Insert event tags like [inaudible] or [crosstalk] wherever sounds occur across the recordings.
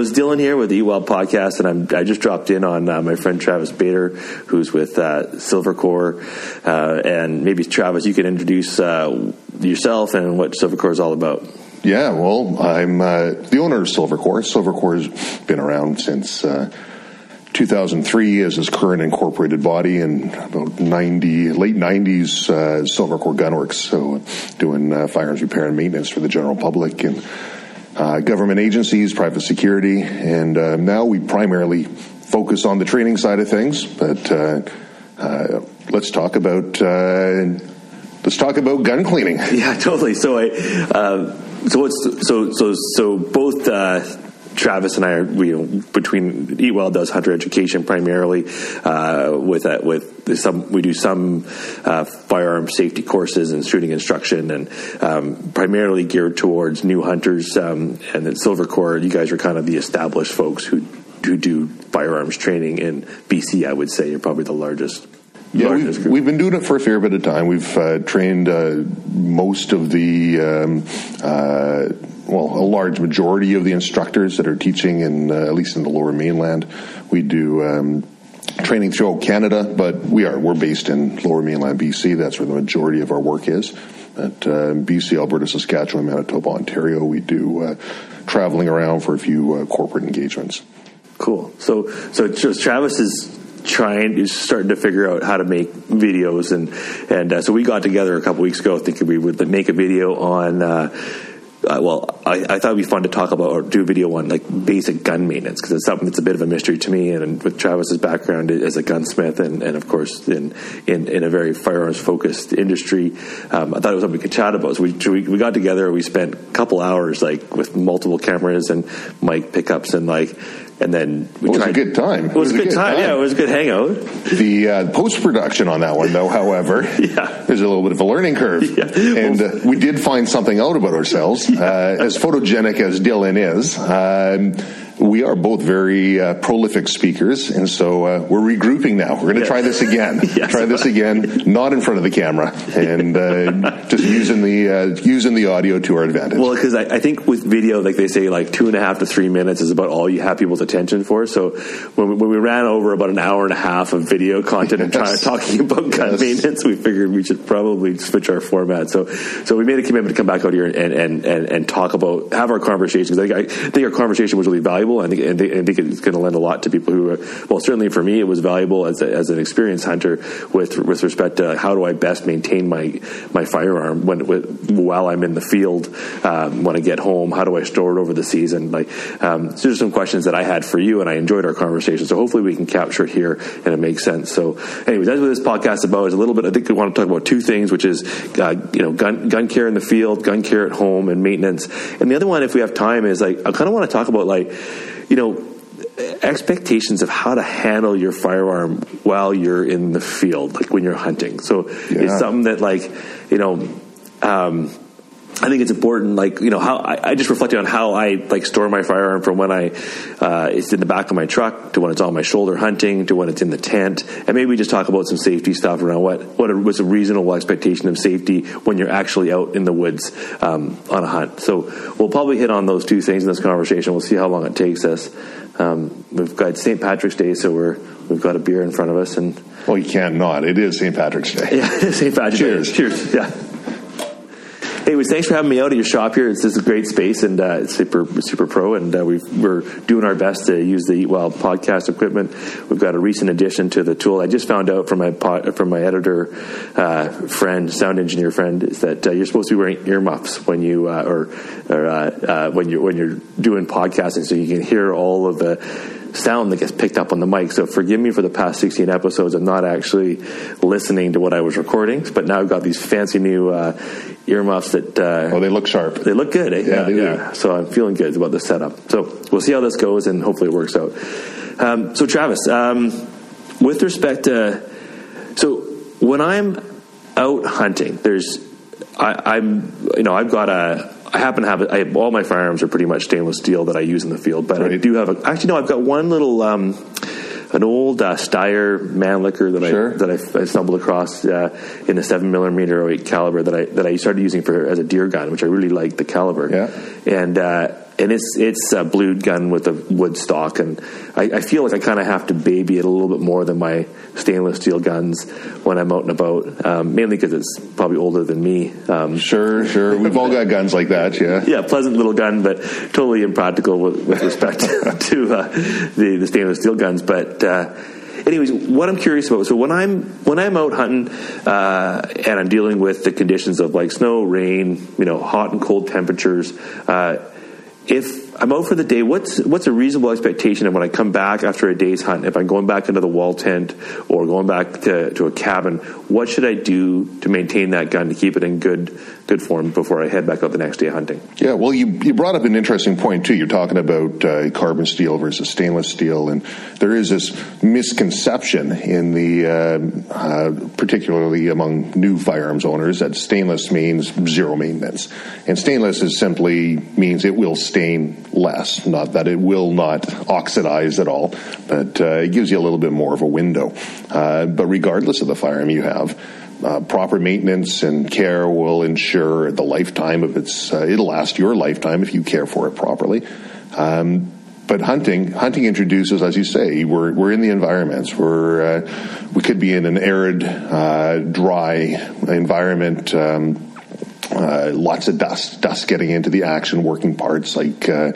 So it's Dylan here with the eWild podcast, and I'm, I just dropped in on uh, my friend Travis Bader, who's with uh, Silvercore. Uh, and maybe Travis, you can introduce uh, yourself and what Silvercore is all about. Yeah, well, I'm uh, the owner of Silvercore. Silvercore's been around since uh, 2003 as its current incorporated body, and about 90 late 90s uh, Silvercore Gunworks, so doing uh, firearms repair and maintenance for the general public and uh, government agencies, private security, and uh, now we primarily focus on the training side of things. But uh, uh, let's talk about let's talk about gun cleaning. [laughs] Yeah, totally. So I so what's so so so both Travis and I are, you know, between eWild does hunter education primarily uh, with uh, with some we do some uh, firearm safety courses and shooting instruction and um, primarily geared towards new hunters. Um, and at Silvercore, you guys are kind of the established folks who who do firearms training in BC. I would say you're probably the largest. Yeah, we've, we've, been doing it for a fair bit of time. We've uh, trained uh, most of the um, uh, well, a large majority of the instructors that are teaching in, uh, at least in the lower mainland. We do, um, training throughout Canada, but we are, we're based in lower mainland BC. That's where the majority of our work is. At uh, BC, Alberta, Saskatchewan, Manitoba, Ontario, we do uh, traveling around for a few uh, corporate engagements. Cool. So, so Travis is trying is starting to figure out how to make videos and and uh, so we got together a couple weeks ago thinking we would make a video on uh, uh, well, I, I, thought it'd be fun to talk about or do a video on like basic gun maintenance because it's something that's a bit of a mystery to me. And with Travis's background as a gunsmith and, and of course in, in, in a very firearms focused industry, um, I thought it was something we could chat about. So we, we, we got together, we spent a couple hours like with multiple cameras and mic pickups and like and then we it was tried, a good time. It was, it was a, good, time. time. Yeah, it was a good hangout. The uh, post production on that one, though, [laughs] however, yeah, there's a little bit of a learning curve. Yeah. and uh, we did find something out about ourselves. [laughs] Yeah. Uh, as photogenic as Dylan is. Um, we are both very uh, prolific speakers, and so uh, we're regrouping now. We're going to yeah. try this again. [laughs] yes. Try this again, not in front of the camera, and uh, [laughs] just using the uh, using the audio to our advantage. Well, because I, I, think with video, like they say, like two and a half to three minutes is about all you have people's attention for. So when we, when we ran over about an hour and a half of video content and trying, talking about gun yes. maintenance, we figured we should probably switch our format. So so we made a commitment to come back out here and and and, and talk about have our conversations. I I think our conversation was really valuable valuable. I think, I think it's going to lend a lot to people who, are, well, certainly for me, it was valuable as, a, as an experienced hunter with with respect to how do I best maintain my my firearm when with, while I'm in the field um, when I get home. How do I store it over the season? Like, um, so there's some questions that I had for you, and I enjoyed our conversation. So hopefully we can capture it here and it makes sense. So, anyways, that's what this podcast is about. Is a little bit. I think we want to talk about two things, which is uh, you know gun gun care in the field, gun care at home, and maintenance. And the other one, if we have time, is like I kind of want to talk about like you know, expectations of how to handle your firearm while you're in the field, like when you're hunting. So yeah. it's something that, like, you know, um, I think it's important, like you know, how I, I, just reflected on how I like store my firearm from when I uh, it's in the back of my truck to when it's on my shoulder hunting to when it's in the tent, and maybe we just talk about some safety stuff around what what was a reasonable expectation of safety when you're actually out in the woods um, on a hunt. So we'll probably hit on those two things in this conversation. We'll see how long it takes us. Um, we've got St. Patrick's Day, so we're we've got a beer in front of us, and well, you can't not. It is St. Patrick's Day. [laughs] Yeah, St. Patrick's Cheers. Day. Cheers. Yeah. Anyways, thanks for having me out at your shop here. It's, it's a great space and uh, it's super super pro, and uh, we are doing our best to use the eWild podcast equipment. We've got a recent addition to the tool. I just found out from my from my editor uh, friend, sound engineer friend, is that uh, you're supposed to be wearing earmuffs when you uh, or, or uh, when you when you're doing podcasting, so you can hear all of the sound that gets picked up on the mic. So forgive me for the past 16 episodes of not actually listening to what I was recording, but now I've got these fancy new uh, earmuffs that. Uh, oh, they look sharp. They look good. Eh? Yeah, yeah, yeah. So I'm feeling good about the setup. So we'll see how this goes, and hopefully it works out. Um, so Travis, um, with respect to, so when I'm out hunting, there's, I, I'm, you know, I've got a I happen to have I have, all my firearms are pretty much stainless steel that I use in the field, but right. I do have a, actually no, I've got one little um, an old uh, Steyr Mannlicher that sure. I that I, I, stumbled across uh, in a seven millimeter 08 caliber that I that I started using for as a deer gun, which I really liked the caliber. Yeah, and. Uh, and it's it's a blued gun with a wood stock, and I, I feel like I kind of have to baby it a little bit more than my stainless steel guns when I'm out and about, um, mainly because it's probably older than me. Um, sure, sure, we've all got guns like that, yeah. Yeah, pleasant little gun, but totally impractical with, with respect [laughs] to uh, the the stainless steel guns, but. Uh, anyways, what I'm curious about. So when I'm when I'm out hunting uh, and I'm dealing with the conditions of like snow, rain, you know, hot and cold temperatures. Uh, if I'm out for the day, what's what's a reasonable expectation of when I come back after a day's hunt? If I'm going back into the wall tent or going back to, to a cabin, what should I do to maintain that gun to keep it in good good form before I head back out the next day hunting? Yeah, well, you you brought up an interesting point too. You're talking about uh, carbon steel versus stainless steel, and there is this misconception in the uh, uh, particularly among new firearms owners that stainless means zero maintenance, and stainless is simply means it will stain less, not that it will not oxidize at all, but uh, it gives you a little bit more of a window. Uh, but regardless of the firearm you have, uh, proper maintenance and care will ensure the lifetime of its. Uh, it'll last your lifetime if you care for it properly. Um, but hunting, hunting introduces, as you say, we're we're in the environments. We're uh, we could be in an arid, uh, dry environment. Um, uh, lots of dust, dust getting into the action working parts like uh,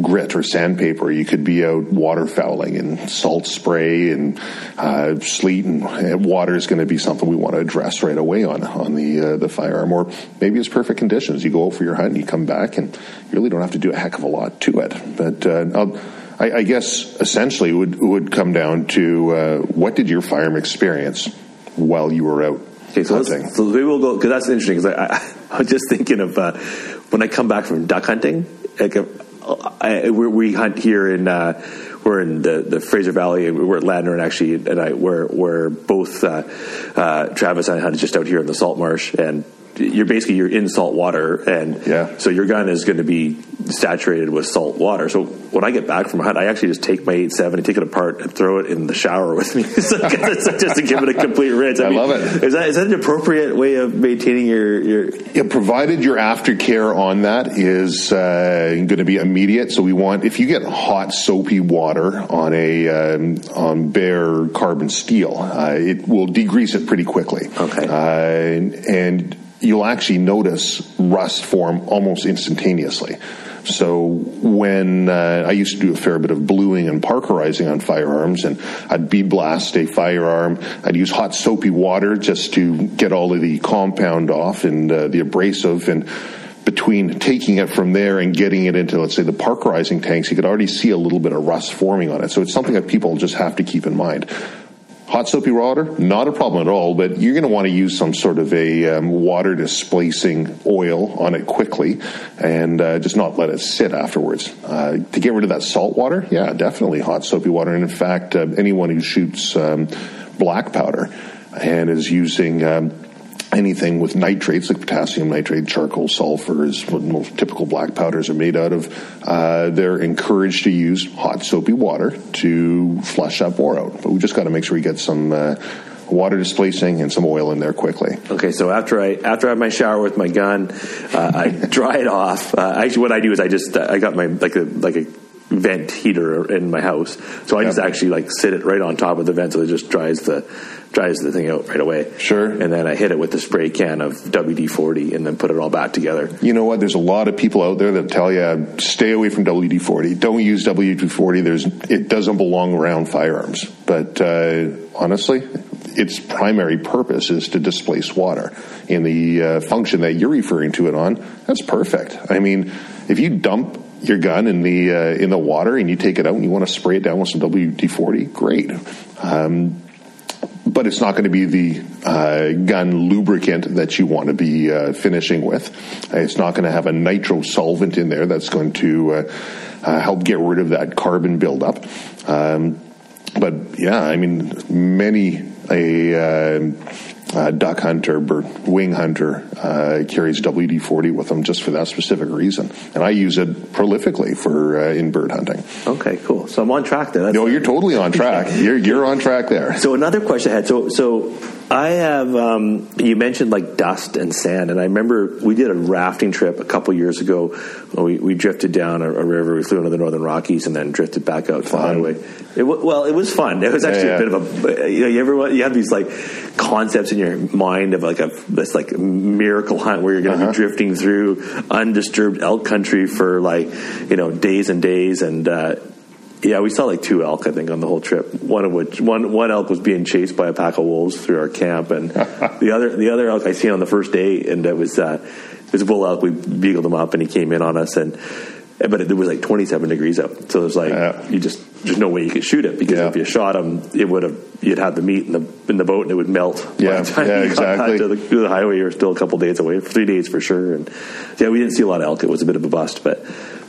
grit or sandpaper. You could be out waterfowling and salt spray and uh, sleet and uh, water is going to be something we want to address right away on on the uh, the firearm. Or maybe it's perfect conditions. You go out for your hunt and you come back and you really don't have to do a heck of a lot to it. But uh, I, I, guess essentially it would would come down to what did your firearm experience while you were out Okay, so, so maybe we'll go because that's interesting. Because I, I, [laughs] I, was just thinking of uh, when I come back from duck hunting. Like, uh, I, we, we, hunt here in uh, we're in the, the Fraser Valley and we're at Ladner and actually and I we're we're both uh, uh, Travis and I hunted just out here in the salt marsh and you're basically you're in salt water, and yeah. so your gun is going to be saturated with salt water. So when I get back from a hunt, I actually just take my eight seven and take it apart and throw it in the shower with me, [laughs] so just to give it a complete rinse. I, I mean, love it. Is that is that an appropriate way of maintaining your your? Yeah, provided your aftercare on that is uh, going to be immediate. So we want if you get hot soapy water on a um, on bare carbon steel, uh, it will degrease it pretty quickly. Okay, uh, and you'll actually notice rust form almost instantaneously. So when uh, I used to do a fair bit of bluing and parkerizing on firearms, and I'd be blast a firearm, I'd use hot soapy water just to get all of the compound off and uh, the abrasive and between taking it from there and getting it into, let's say, the parkerizing tanks, you could already see a little bit of rust forming on it. So it's something that people just have to keep in mind. Hot soapy water, not a problem at all, but you're going to want to use some sort of a um, water displacing oil on it quickly and uh, just not let it sit afterwards. Uh, to get rid of that salt water, yeah, definitely hot soapy water. And in fact, uh, anyone who shoots um, black powder and is using um, anything with nitrates like potassium nitrate, charcoal, sulfur is what most typical black powders are made out of. Uh, they're encouraged to use hot soapy water to flush that bore out. But we just got to make sure we get some uh, water displacing and some oil in there quickly. Okay, so after I after I have my shower with my gun, uh, I [laughs] dry it off. Uh, actually, what I do is I just I got my like a like a vent heater in my house, so I yep. just actually like sit it right on top of the vent so it just dries the dries the thing out right away. Sure. And then I hit it with the spray can of WD 40 and then put it all back together. You know what? There's a lot of people out there that tell you stay away from WD 40. Don't use WD 40. There's, it doesn't belong around firearms. But uh, honestly, its primary purpose is to displace water. In the uh, function that you're referring to it on, that's perfect. I mean, if you dump your gun in the uh, in the water and you take it out and you want to spray it down with some WD forty, great. Um, but it's not going to be the uh, gun lubricant that you want to be uh, finishing with. It's not going to have a nitro solvent in there that's going to uh, uh help get rid of that carbon buildup. Um, but yeah, I mean, many a uh, duck hunter, bird, wing hunter uh, carries WD forty with them just for that specific reason, and I use it prolifically for uh, in bird hunting. Okay, cool. So I'm on track there. That's no, you're totally on track. [laughs] you're you're on track there. So another question I had. So so I have. Um, you mentioned like dust and sand, and I remember we did a rafting trip a couple years ago. We, we drifted down a, a, river. We flew into the Northern Rockies and then drifted back out to the highway. It, well, it was fun. It was actually yeah, yeah. a bit of a. You know, you ever you have these like concepts in your mind of like a this like miracle hunt where you're going to uh-huh. be drifting through undisturbed elk country for like you know days and days and. Uh, yeah, we saw like two elk, I think, on the whole trip. One of which one one elk was being chased by a pack of wolves through our camp, and [laughs] the other the other elk I seen on the first day, and it was uh, it was a bull elk. We bugled him up, and he came in on us, and but it, it was like 27 degrees out, so it was like yeah. you just there's no way you could shoot it because yeah. if you shot him, it would have you'd have the meat in the in the boat and it would melt. Yeah, yeah, exactly. To the, to the highway, you're still a couple days away, three days for sure, and yeah, we didn't see a lot of elk. It was a bit of a bust, but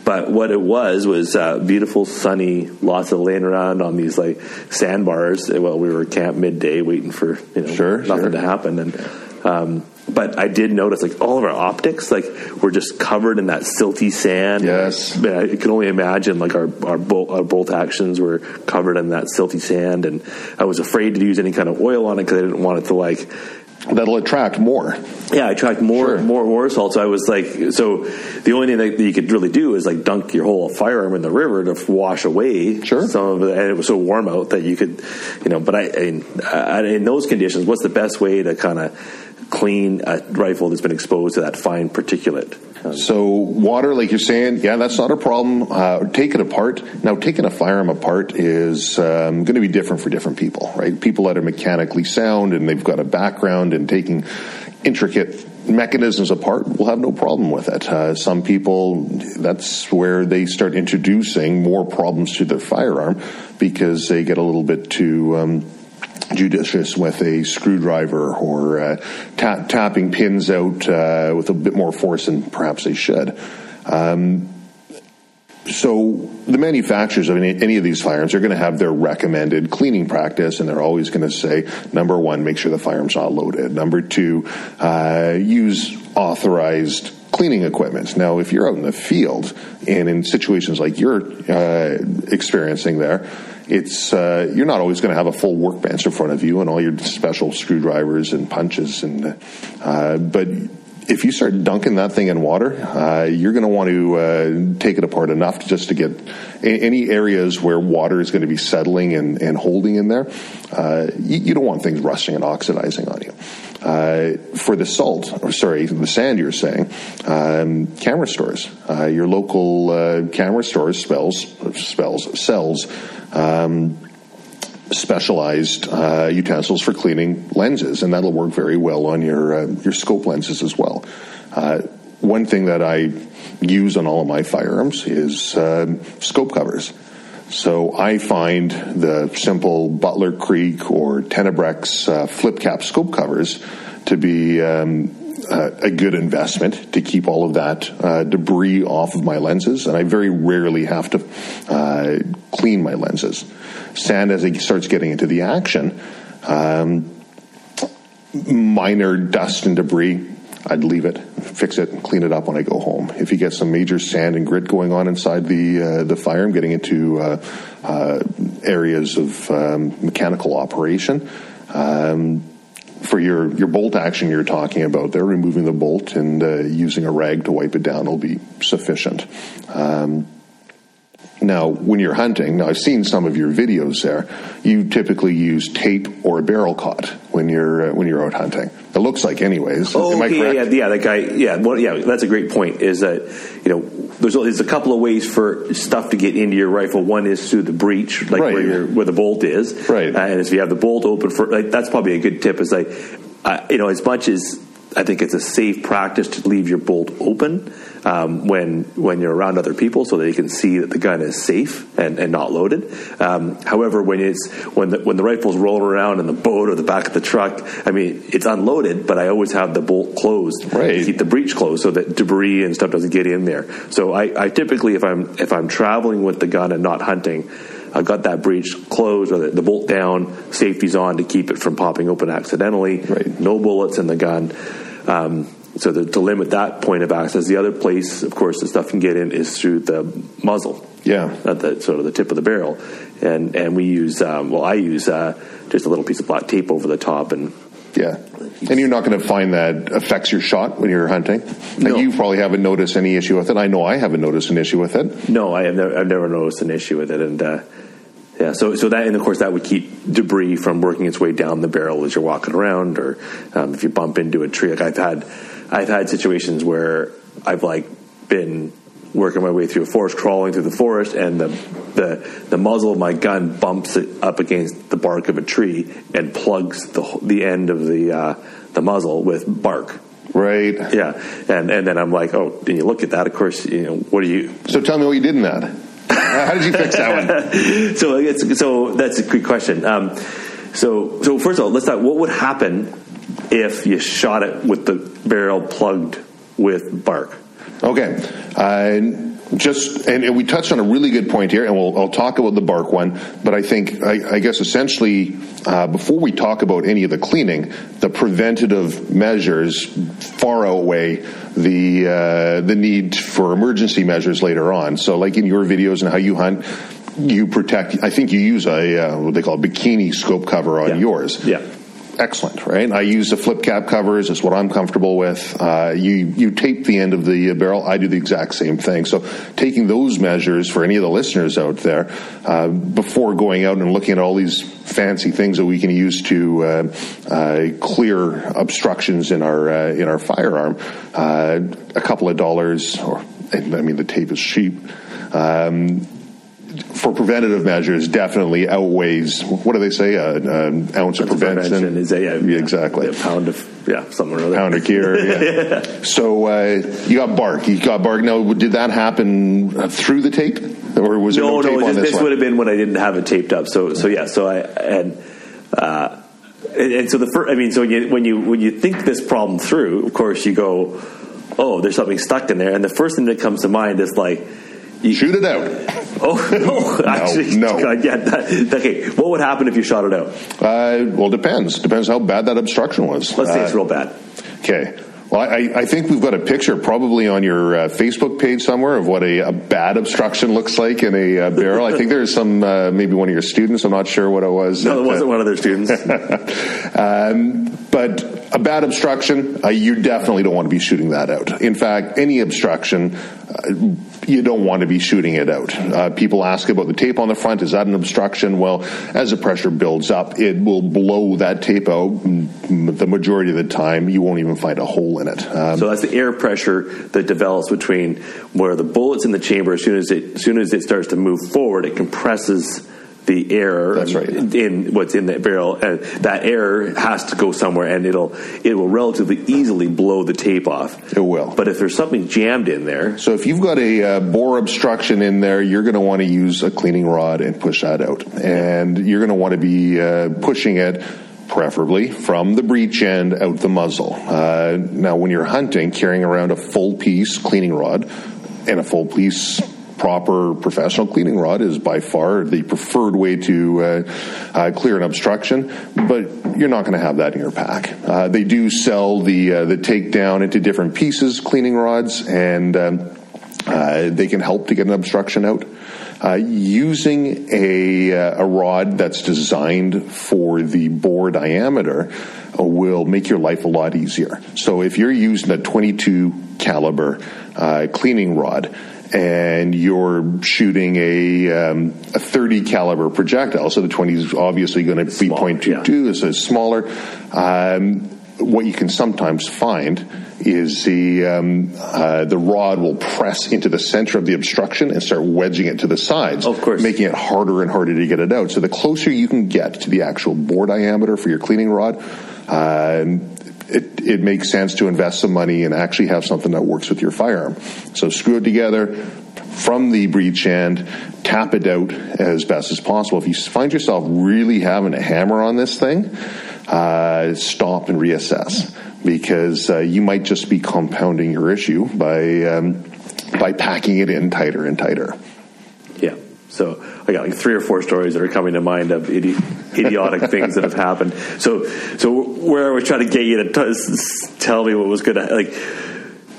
but what it was was uh, beautiful, sunny, lots of laying around on these like sandbars. Well, we were camp midday, waiting for you know sure, nothing sure. to happen, and um, but I did notice like all of our optics like were just covered in that silty sand. Yes, I can only imagine like our our bolt, our bolt actions were covered in that silty sand, and I was afraid to use any kind of oil on it because I didn't want it to like that'll attract more. Yeah, attract more sure. more more salt. So I was like, so the only thing that you could really do is like dunk your whole firearm in the river to wash away sure. some of it. And it was so warm out that you could, you know. But I, in, I, in those conditions, what's the best way to kind of clean a rifle that's been exposed to that fine particulate? So water, like you're saying, yeah, that's not a problem. Uh, take it apart. Now, taking a firearm apart is um, going to be different for different people, right? People that are mechanically sound and they've got a background in taking intricate mechanisms apart will have no problem with it. Uh, some people, that's where they start introducing more problems to their firearm because they get a little bit too. Um, judicious with a screwdriver or uh, ta- tapping pins out uh, with a bit more force than perhaps they should. Um, so the manufacturers of any, any, of these firearms are going to have their recommended cleaning practice, and they're always going to say, number one, make sure the firearm's not loaded. Number two, uh, use authorized cleaning equipment. Now, if you're out in the field and in situations like you're uh, experiencing there, it's uh, you're not always going to have a full workbench in front of you and all your special screwdrivers and punches and uh, but if you start dunking that thing in water, uh, you're going to want to uh, take it apart enough just to get any areas where water is going to be settling and, and holding in there. Uh, you, you, don't want things rusting and oxidizing on you. Uh, for the salt, or sorry, the sand you're saying, um, camera stores, uh, your local uh, camera stores spells, spells, sells um, specialized uh, utensils for cleaning lenses, and that'll work very well on your uh, your scope lenses as well. Uh, one thing that I use on all of my firearms is uh, scope covers. So I find the simple Butler Creek or Tenebraex uh, flip cap scope covers to be um, uh, a good investment to keep all of that uh, debris off of my lenses, and I very rarely have to uh, clean my lenses. Sand, as it starts getting into the action, um, minor dust and debris, I'd leave it, fix it, clean it up when I go home. If you get some major sand and grit going on inside the uh, the fire, I'm getting into uh, uh, areas of um, mechanical operation. Um, for your, your bolt action you're talking about, they're removing the bolt and uh, using a rag to wipe it down will be sufficient. Um, now, when you're hunting, now I've seen some of your videos there. You typically use tape or a barrel cot when you're uh, when you're out hunting. It looks like, anyways. Oh, okay, yeah, yeah, that guy. Yeah, well, yeah, that's a great point. Is that you know there's there's a couple of ways for stuff to get into your rifle. One is through the breech, like right. where where the bolt is, right? Uh, and if you have the bolt open for, like, that's probably a good tip. Is like, uh, you know, as much as I think it's a safe practice to leave your bolt open um, when when you're around other people, so they can see that the gun is safe and, and not loaded. Um, however, when it's when the when the rifle's rolling around in the boat or the back of the truck, I mean it's unloaded, but I always have the bolt closed, right. keep the breech closed, so that debris and stuff doesn't get in there. So I, I typically, if I'm if I'm traveling with the gun and not hunting. I've got that breech closed or the, the, bolt down, safety's on to keep it from popping open accidentally. Right. No bullets in the gun. Um, so the, to limit that point of access, the other place, of course, the stuff can get in is through the muzzle. Yeah, at the sort of the tip of the barrel, and and we use um, well, I use uh, just a little piece of black tape over the top and Yeah. And you're not going to find that affects your shot when you're hunting. No. You probably haven't noticed any issue with it. I know I haven't noticed an issue with it. No, I have never, I've never noticed an issue with it, and uh, yeah, so so that and of course that would keep debris from working its way down the barrel as you're walking around, or um, if you bump into a tree. Like I've had, I've had situations where I've like been working my way through a forest, crawling through the forest, and the the the muzzle of my gun bumps it up against the bark of a tree and plugs the the end of the uh, the muzzle with bark. Right. Yeah, and and then I'm like, oh, and you look at that. Of course, you know, what do you? So tell me what you did in that. How did you fix that one? [laughs] so it's so that's a good question. Um, so so first of all, let's talk. What would happen if you shot it with the barrel plugged with bark? Okay. Uh, just and, and we touched on a really good point here, and we'll I'll talk about the bark one. But I think I, I guess essentially uh, before we talk about any of the cleaning, the preventative measures far outweigh the uh, the need for emergency measures later on. So, like in your videos and how you hunt, you protect. I think you use a uh, what they call a bikini scope cover on Yeah. yours Yeah. Excellent, right? I use the flip cap covers. It's what I'm comfortable with. Uh, you you tape the end of the barrel. I do the exact same thing. So taking those measures for any of the listeners out there uh, before going out and looking at all these fancy things that we can use to uh, uh, clear obstructions in our uh, in our firearm, uh, a couple of dollars, or I mean the tape is cheap. Um, for preventative measures, definitely outweighs. What do they say? Uh, an ounce of prevention. Prevention is a, yeah, Yeah, exactly. a pound of yeah something or other. pound of cure. [laughs] Yeah. So uh, you got bark. You got bark. Now, did that happen through the tape, or was there No, no, tape no, on this, this, would have been when I didn't have it taped up. So, so yeah, so I and uh, and, and so the first, I mean, so when you, when you when you think this problem through, of course, you go, oh, there's something stuck in there, and the first thing that comes to mind is like. You, Shoot it out. [laughs] Oh no! Actually, no. Yeah. That, okay, what would happen if you shot it out? Uh, well, depends. Depends how bad that obstruction was. Let's say Uh, it's real bad. Okay. Well, I, I think we've got a picture probably on your uh, Facebook page somewhere of what a, a bad obstruction looks like in a uh, barrel. I think there's some, uh, maybe one of your students. I'm not sure what it was. No, it uh, wasn't one of their students. [laughs] Um, but a bad obstruction, uh, you definitely don't want to be shooting that out. In fact, any obstruction, uh, you don't want to be shooting it out. Uh, people ask about the tape on the front. Is that an obstruction? Well, as the pressure builds up, it will blow that tape out. The majority of the time, you won't even find a hole in it. Um, So that's the air pressure that develops between where the bullet's in the chamber. As soon as it, as soon as it starts to move forward, it compresses the air That's right. in what's in the barrel, and that air has to go somewhere, and it'll it will relatively easily blow the tape off. It will. But if there's something jammed in there, So if you've got a uh, bore obstruction in there, you're going to want to use a cleaning rod and push that out. And you're going to want to be uh, pushing it preferably from the breech end out the muzzle. Uh, now, when you're hunting, carrying around a full piece cleaning rod and a full piece proper professional cleaning rod is by far the preferred way to uh, uh, clear an obstruction, but you're not going to have that in your pack. Uh, they do sell the uh, the takedown into different pieces cleaning rods, and um, uh, they can help to get an obstruction out. Uh, using a, uh, a rod that's designed for the bore diameter uh, will make your life a lot easier. So if you're using a 22 caliber uh, cleaning rod and you're shooting a, um, a 30 caliber projectile, so the 20 is obviously going to be Small, 0.22, so it's smaller. Um, what you can sometimes find is the um, uh, the rod will press into the center of the obstruction and start wedging it to the sides, Of course. making it harder and harder to get it out. So the closer you can get to the actual bore diameter for your cleaning rod, um, it, it makes sense to invest some money and actually have something that works with your firearm. So screw it together from the breech end, tap it out as best as possible. If you find yourself really having a hammer on this thing, uh, stop and reassess because uh, you might just be compounding your issue by um, by packing it in tighter and tighter. So I got like three or four stories that are coming to mind of idi- idiotic [laughs] things that have happened. So so where I was trying to get you to t- s- s- tell me what was going to like.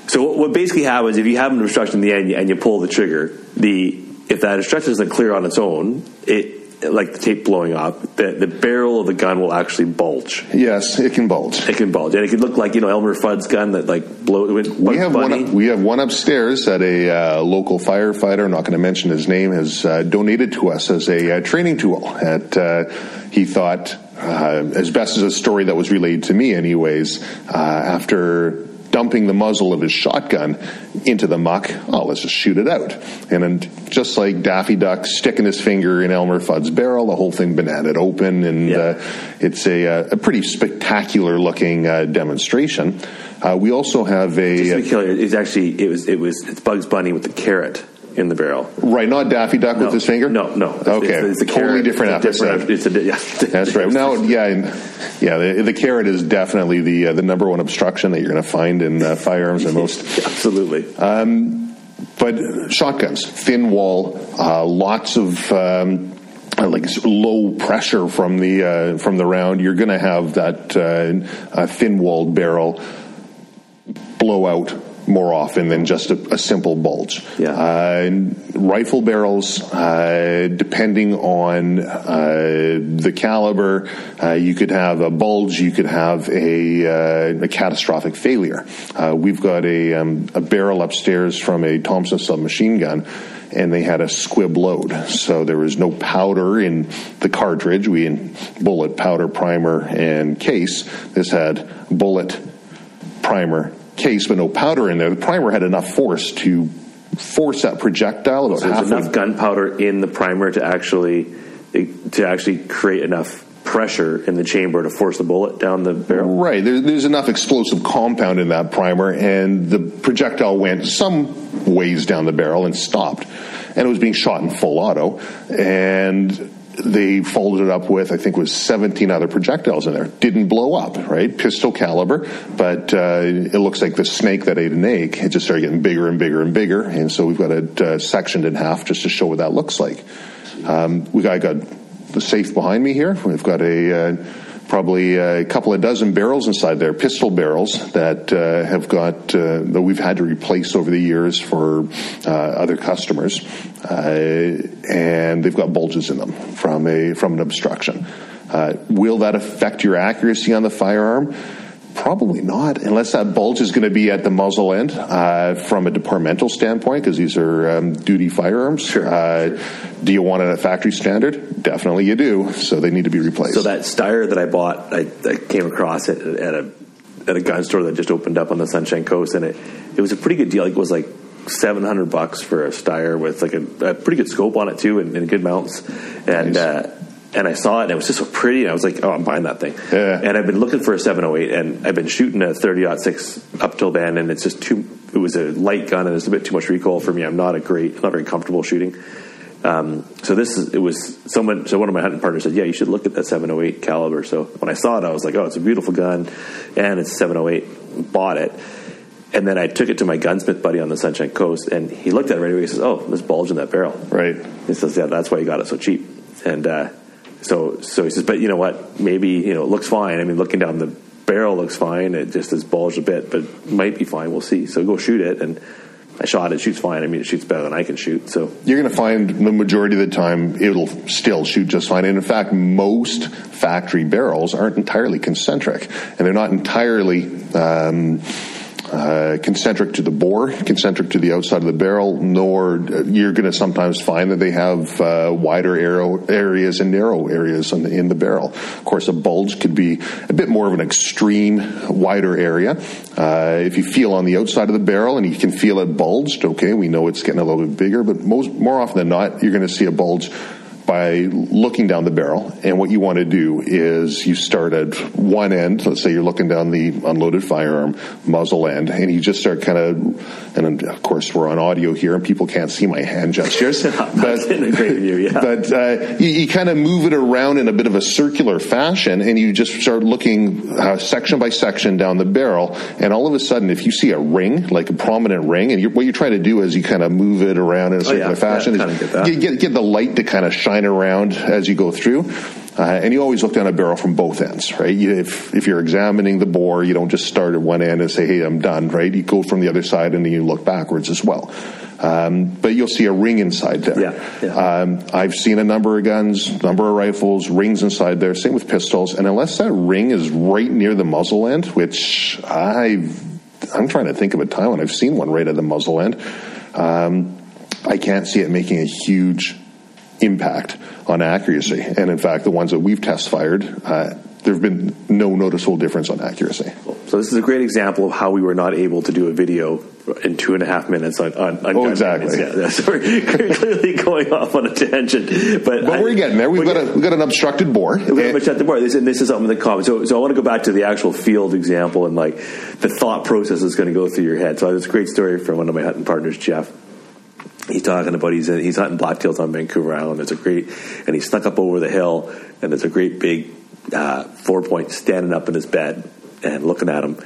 So what- what basically happens if you have an obstruction in the end and you pull the trigger, the if that obstruction isn't clear on its own, it like the tape blowing up, the, the barrel of the gun will actually bulge. Yes, it can bulge. It can bulge, and it can look like you know Elmer Fudd's gun that like blow. We have Bunny. one. We have one upstairs that a uh, local firefighter. I'm not going to mention his name. Has uh, donated to us as a uh, training tool. At uh, he thought, uh, as best as a story that was relayed to me, anyways, uh, after dumping the muzzle of his shotgun into the muck. Oh, let's just shoot it out. And then, just like Daffy Duck sticking his finger in Elmer Fudd's barrel, the whole thing bananaed open, and yeah. uh, it's a, uh, a, pretty spectacular looking uh, demonstration. Uh, we also have a. Just to be clear, it's actually it was it was it's Bugs Bunny with the carrot in the barrel. Right, not Daffy Duck no, with his finger. No, no. Okay, it's, it's, a totally different it's episode. Different, it's a, yeah. [laughs] That's right. Now, yeah, yeah. The, the, carrot is definitely the uh, the number one obstruction that you're going to find in uh, firearms and most. [laughs] Absolutely. Um, but shotguns, thin wall, uh, lots of. Um, like low pressure from the uh, from the round, you're going to have that uh, thin walled barrel blow out more often than just a, a simple bulge. Yeah. Uh, rifle barrels, uh, depending on uh, the caliber, uh, you could have a bulge, you could have a, uh, a catastrophic failure. Uh, we've got a, um, a barrel upstairs from a Thompson submachine gun and they had a squib load. So there was no powder in the cartridge. We in bullet, powder, primer, and case. This had bullet, primer, case with no powder in there, the primer had enough force to force that projectile about so. There's enough gunpowder in the primer to actually to actually create enough pressure in the chamber to force the bullet down the barrel. Right. There, there's enough explosive compound in that primer, and the projectile went some ways down the barrel and stopped. And it was being shot in full auto, and they folded it up with, I think, was 17 other projectiles in there. Didn't blow up, right? Pistol caliber, but uh, it looks like the snake that ate an egg. It just started getting bigger and bigger and bigger, and so we've got it uh, sectioned in half just to show what that looks like. Um, we got, got the safe behind me here. We've got a uh, probably a couple of dozen barrels inside there, pistol barrels that uh, have got uh, that we've had to replace over the years for uh, other customers, uh, and they've got bulges in them from a from an obstruction. Uh, will that affect your accuracy on the firearm? Probably not, unless that bulge is going to be at the muzzle end uh, from a departmental standpoint, because these are um, duty firearms. Sure, uh. Do you want it at factory standard? Definitely you do. So they need to be replaced. So that Steyr that I bought, I, I came across it at a at a gun store that just opened up on the Sunshine Coast, and it it was a pretty good deal. It was like seven hundred bucks for a Steyr with like a, a, pretty good scope on it too, and, and good mounts, and. Nice. Uh, and I saw it and it was just so pretty. And I was like, oh, I'm buying that thing. Yeah. And I've been looking for a 708 and I've been shooting a 30 6 up till then. And it's just too, it was a light gun and it's a bit too much recoil for me. I'm not a great, I'm not very comfortable shooting. Um, so this is, it was someone, so one of my hunting partners said, yeah, you should look at that 708 caliber. So when I saw it, I was like, oh, it's a beautiful gun and it's 708, bought it. And then I took it to my gunsmith buddy on the Sunshine Coast, and he looked at it right away. He says, "Oh, there's bulge in that barrel." Right. He says, "Yeah, that's why you got it so cheap." And uh, so, so he says, but you know what? Maybe you know it looks fine. I mean, looking down the barrel looks fine. It just has bulged a bit, but might be fine. We'll see. So go shoot it, and I shot it. Shoots fine. I mean, it shoots better than I can shoot. So you're going to find the majority of the time it'll still shoot just fine. And in fact, most factory barrels aren't entirely concentric, and they're not entirely. Um, uh, concentric to the bore, concentric to the outside of the barrel, nor uh, you're going to sometimes find that they have uh, wider arrow areas and narrow areas in the, in the, barrel. Of course, a bulge could be a bit more of an extreme wider area. Uh, if you feel on the outside of the barrel and you can feel it bulged, okay, we know it's getting a little bit bigger, but most more often than not, you're going to see a bulge by looking down the barrel. And what you want to do is you start at one end. Let's say you're looking down the unloaded firearm muzzle end, and you just start kind of. And of course, we're on audio here, and people can't see my hand gestures. [laughs] but in a great view, yeah. [laughs] But uh, you, you, kind of move it around in a bit of a circular fashion, and you just start looking uh, section by section down the barrel. And all of a sudden, if you see a ring, like a prominent ring, and you're, what you're trying to do is you kind of move it around in a circular oh, yeah, fashion, yeah, get, get, get the light to kind of shine shine around as you go through. Uh, and you always look down a barrel from both ends, right? You, if, if you're examining the bore, you don't just start at one end and say, hey, I'm done, right? You go from the other side and then you look backwards as well. Um, but you'll see a ring inside there. Yeah, yeah. Um, I've seen a number of guns, number of rifles, rings inside there. Same with pistols. And unless that ring is right near the muzzle end, which I've, I'm trying to think of a time when I've seen one right at the muzzle end, um, I can't see it making a huge impact on accuracy. And in fact, the ones that we've test fired, uh, there have been no noticeable difference on accuracy. So this is a great example of how we were not able to do a video in two and a half minutes on, on, on Oh, exactly. maintenance. Yeah, we're [laughs] clearly going off on a tangent, but, But I- we're getting there. We've got a we've got an obstructed bore. We haven't shut the board. This, and this is something that common. So, so I want to go back to the actual field example and like the thought process is going to go through your head. So I have this great story from one of my hunting partners, Jeff. He's talking about he's he's hunting blacktails on Vancouver Island. There's a great, and he snuck up over the hill, and there's a great big uh, four point standing up in his bed and looking at him.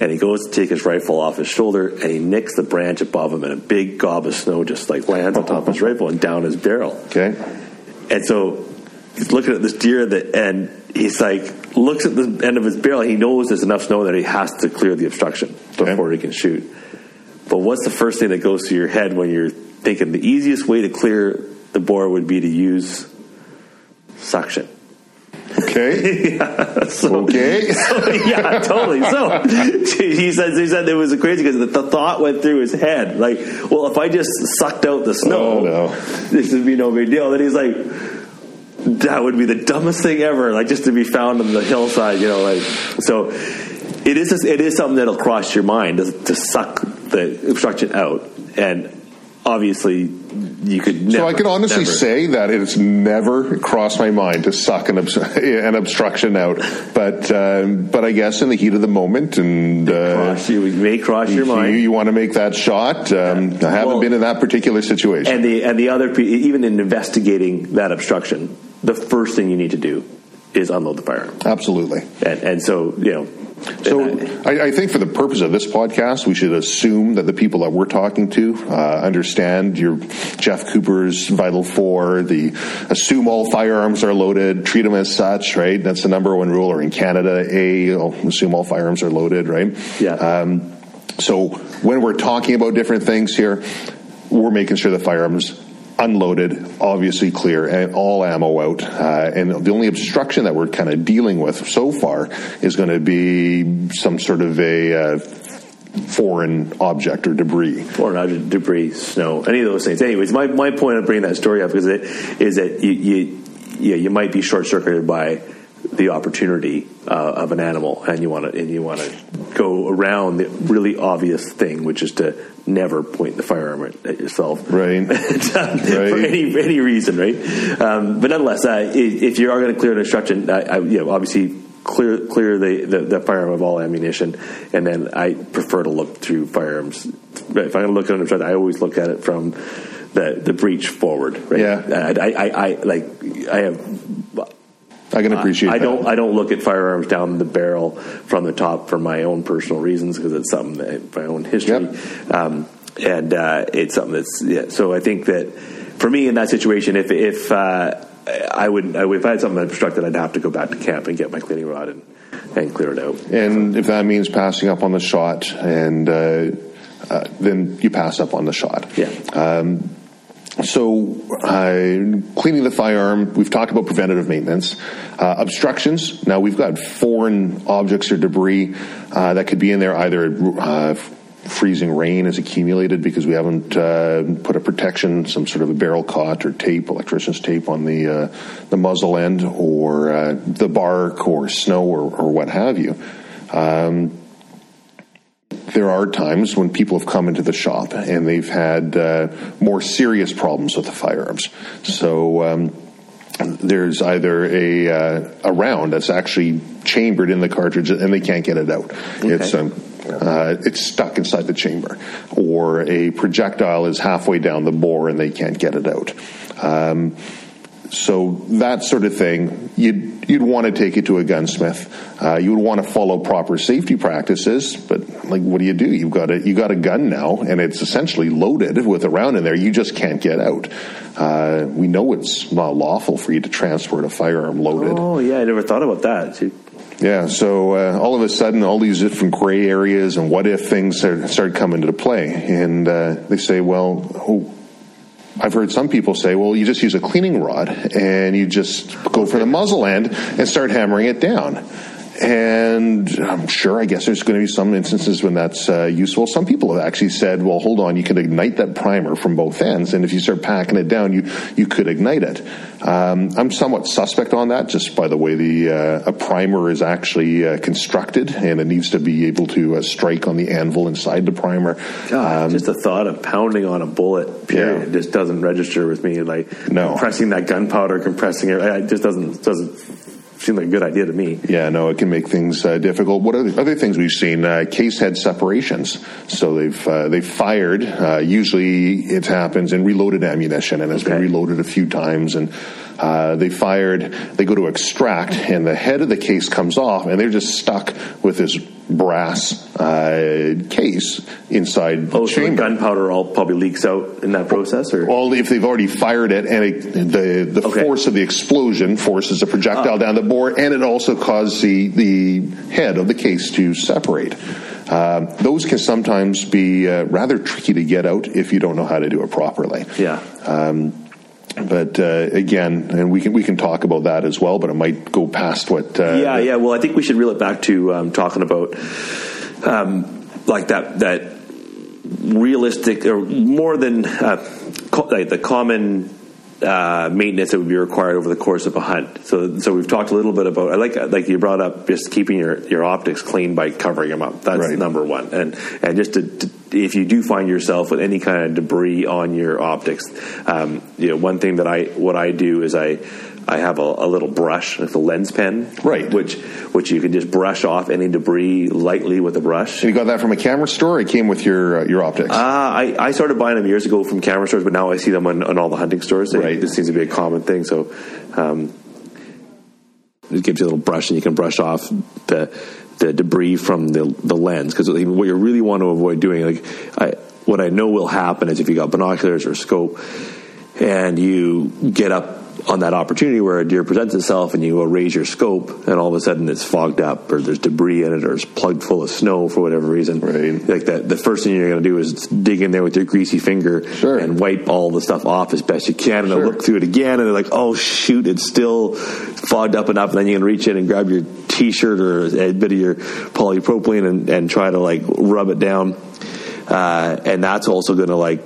And he goes to take his rifle off his shoulder, and he nicks the branch above him, and a big gob of snow just like lands on top of his rifle and down his barrel. Okay. And so he's looking at this deer that, and he's like, looks at the end of his barrel. He knows there's enough snow that he has to clear the obstruction before he can shoot. But what's the first thing that goes through your head when you're thinking the easiest way to clear the bore would be to use suction? Okay. [laughs] So, Okay. [laughs] yeah, totally. So [laughs] he says he said it was crazy because the thought went through his head. Like, well, if I just sucked out the snow, Oh, no. this would be no big deal. Then he's like, that would be the dumbest thing ever. Like just to be found on the hillside, you know. Like so, it is it is something that'll cross your mind to, to suck the obstruction out, and obviously you could. Never, So I can honestly never- say that it's never crossed my mind to suck an, obs- [laughs] an obstruction out, but um, but I guess in the heat of the moment and uh, cross you it may cross your mind. you want to make that shot. Um, I haven't Well- been in that particular situation. And the and the other even in investigating that obstruction, the first thing you need to do is unload the firearm. Absolutely. And and so you know, So I- I, think for the purpose of this podcast, we should assume that the people that we're talking to uh, understand your Jeff Cooper's Vital Four. The assume all firearms are loaded, treat them as such, right? That's the number one rule. Or in Canada, A, oh, assume all firearms are loaded, right? Yeah. Um, so when we're talking about different things here, we're making sure the firearms unloaded, obviously clear, and all ammo out. Uh, and the only obstruction that we're kind of dealing with so far is going to be some sort of a uh, foreign object or debris. or not debris, snow, any of those things. Anyways, my, my point of bringing that story up is that is that you you you might be short circuited by the opportunity uh, of an animal, and you want to and you want to go around the really obvious thing, which is to never point the firearm at, at yourself, Right. [laughs] right. for any any reason, right? Um, but nonetheless, uh, if you are going to clear an obstruction, I, I, you know, obviously clear clear the, the, the firearm of all ammunition, and then I prefer to look through firearms. If I'm going to look at an obstruction, I always look at it from the the breech forward. Right? Yeah. I, I, I like I have. I can appreciate I that. don't. I don't look at firearms down the barrel from the top for my own personal reasons because it's something that my own history, Yep. um, and uh, it's something that's yeah. So I think that for me in that situation, if if uh, I I would if I had something obstructed, I'd have to go back to camp and get my cleaning rod and and clear it out. And if that means passing up on the shot, and uh, uh, then you pass up on the shot. Yeah. Um, so, uh, cleaning the firearm, we've talked about preventative maintenance. Uh, obstructions, now we've got foreign objects or debris uh, that could be in there, either uh, freezing rain has accumulated because we haven't uh, put a protection, some sort of a barrel cot or tape, electrician's tape on the, uh, the muzzle end, or the bark or snow or, or what have you. Um, there are times when people have come into the shop and they've had uh, more serious problems with the firearms. So um, there's either a uh, a round that's actually chambered in the cartridge and they can't get it out. It's um, uh, it's stuck inside the chamber, or a projectile is halfway down the bore and they can't get it out. Um, so that sort of thing, you'd you'd want to take it to a gunsmith. Uh, you would want to follow proper safety practices, but like, what do you do? You've got a you got a gun now, and it's essentially loaded with a round in there. You just can't get out. Uh, we know it's not lawful for you to transport a firearm loaded. Oh yeah, I never thought about that. Yeah, so uh, all of a sudden, all these different gray areas and what if things start, start coming into play, and uh, they say, well. Oh, I've heard some people say, well, you just use a cleaning rod and you just go for the muzzle end and start hammering it down. And I'm sure, I guess there's going to be some instances when that's uh, useful. Some people have actually said, well, hold on, you can ignite that primer from both ends. And if you start packing it down, you, you could ignite it. Um, I'm somewhat suspect on that just by the way the uh, a primer is actually uh, constructed and it needs to be able to uh, strike on the anvil inside the primer. God, um, just the thought of pounding on a bullet, period, yeah. just doesn't register with me. Like no. compressing that gunpowder, compressing it, it just doesn't, doesn't seemed like a good idea to me. Yeah, no, it can make things uh, difficult. What are the other things we've seen? Uh, case head separations. So they've uh, they've fired. Uh, usually, it happens in reloaded ammunition, and has okay. been reloaded a few times. And uh, they fired. They go to extract, and the head of the case comes off, and they're just stuck with this brass uh, case inside oh, the chamber. So gunpowder all probably leaks out in that process, or well, if they've already fired it, and it, the the okay. force of the explosion forces the projectile ah. down the bore, and it also causes the the head of the case to separate. Uh, those can sometimes be uh, rather tricky to get out if you don't know how to do it properly. Yeah. Um, but uh, again, and we can we can talk about that as well, but it might go past what. Uh, yeah, yeah. Well, I think we should reel it back to um, talking about um, like that that realistic or more than uh, co- like the common uh, maintenance that would be required over the course of a hunt. So, so we've talked a little bit about. I like like you brought up just keeping your, your optics clean by covering them up. That's right. number one. And and just to, to, if you do find yourself with any kind of debris on your optics, um, you know, one thing that I what I do is I I have a, a little brush, like a lens pen, right? Which which you can just brush off any debris lightly with a brush. And you got that from a camera store? it came with your uh, your optics? Uh, I I started buying them years ago from camera stores, but now I see them on, on all the hunting stores. right. This seems to be a common thing. So. Um, it gives you a little brush, and you can brush off the the debris from the the lens because what you really want to avoid doing, like I, what I know will happen is if you got binoculars or scope, and you get up on that opportunity where a deer presents itself and you go raise your scope and all of a sudden it's fogged up or there's debris in it or it's plugged full of snow for whatever reason. Right. Like that, the first thing you're going to do is dig in there with your greasy finger sure. and wipe all the stuff off as best you can and sure. look through it again and they're like, oh shoot, it's still fogged up enough. And then you can reach in and grab your t-shirt or a bit of your polypropylene and, and try to like rub it down. Uh, and that's also going to like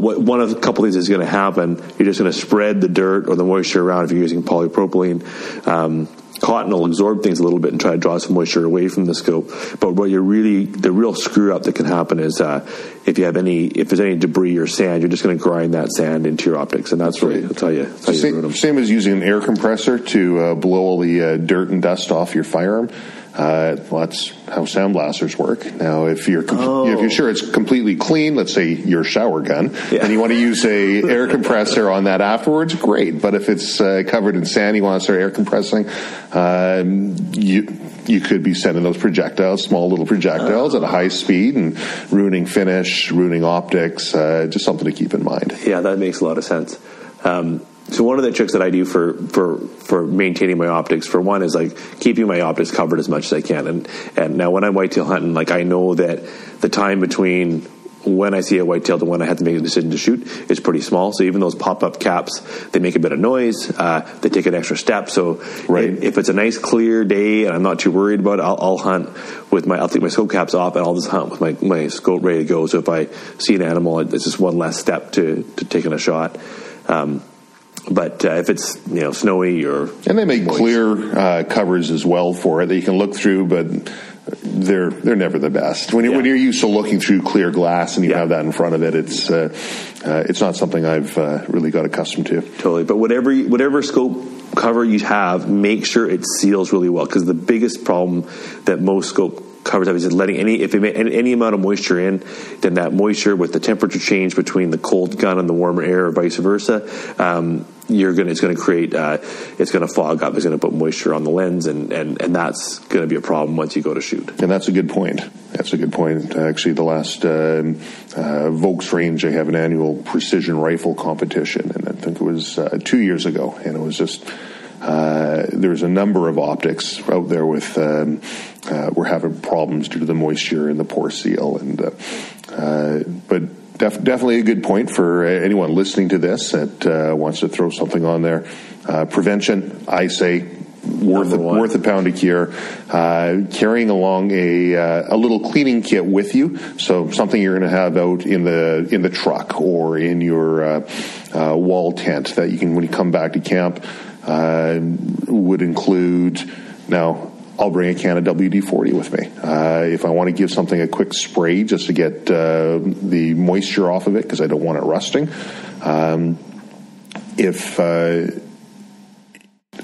one of a couple things is going to happen. You're just going to spread the dirt or the moisture around if you're using polypropylene. Um, cotton will absorb things a little bit and try to draw some moisture away from the scope. But what you're really, the real screw up that can happen is uh, if you have any, if there's any debris or sand, you're just going to grind that sand into your optics, and that's really, that's how you, that's how you same, same, as using an air compressor to uh, blow all the uh, dirt and dust off your firearm. Uh, well, that's how sound blasters work. Now, if you're oh. if you're sure it's completely clean, let's say your shower gun, yeah. and you want to use a [laughs] air compressor on that afterwards, great. But if it's uh, covered in sand, you want to start air compressing, um, you you could be sending those projectiles, small little projectiles, at a high speed and ruining finish, ruining optics. Uh, just something to keep in mind. Yeah, that makes a lot of sense. Um, so one of the tricks that I do for for for maintaining my optics, for one, is like keeping my optics covered as much as I can. And and now when I'm whitetail hunting, like I know that the time between when I see a whitetail to when I have to make a decision to shoot is pretty small. So even those pop up caps, they make a bit of noise. Uh, they take an extra step. So right. if it's a nice clear day and I'm not too worried about it, I'll, I'll, hunt with my. I'll take my scope caps off and I'll just hunt with my my scope ready to go. So if I see an animal, it's just one less step to to taking a shot. Um, but uh, if it's you know snowy or and they make moist. clear uh, covers as well for it that you can look through, but they're they're never the best. When, yeah. when you're used to looking through clear glass and you yeah. have that in front of it, it's uh, uh it's not something I've uh, really got accustomed to. Totally, but whatever whatever scope cover you have, make sure it seals really well because the biggest problem that most scope covers up is just letting any if it any, any, amount of moisture in, then that moisture with the temperature change between the cold gun and the warmer air, or vice versa, um, you're gonna it's gonna create uh, it's gonna fog up. It's gonna put moisture on the lens, and and and that's gonna be a problem once you go to shoot. And that's a good point. That's a good point. Actually, the last um, uh, Volks range, they have an annual precision rifle competition, and I think it was uh, two years ago, and it was just. Uh, there's a number of optics out there with um, uh, we're having problems due to the moisture and the poor seal, and uh, uh, but def- definitely a good point for anyone listening to this that uh, wants to throw something on there. Uh, prevention, I say, worth a, worth a pound a cure. Uh, carrying along a uh, a little cleaning kit with you, so something you're going to have out in the in the truck or in your uh, uh, wall tent that you can when you come back to camp uh, would include now. I'll bring a can of WD-40 with me. Uh, if I want to give something a quick spray just to get the moisture off of it because I don't want it rusting. Um, if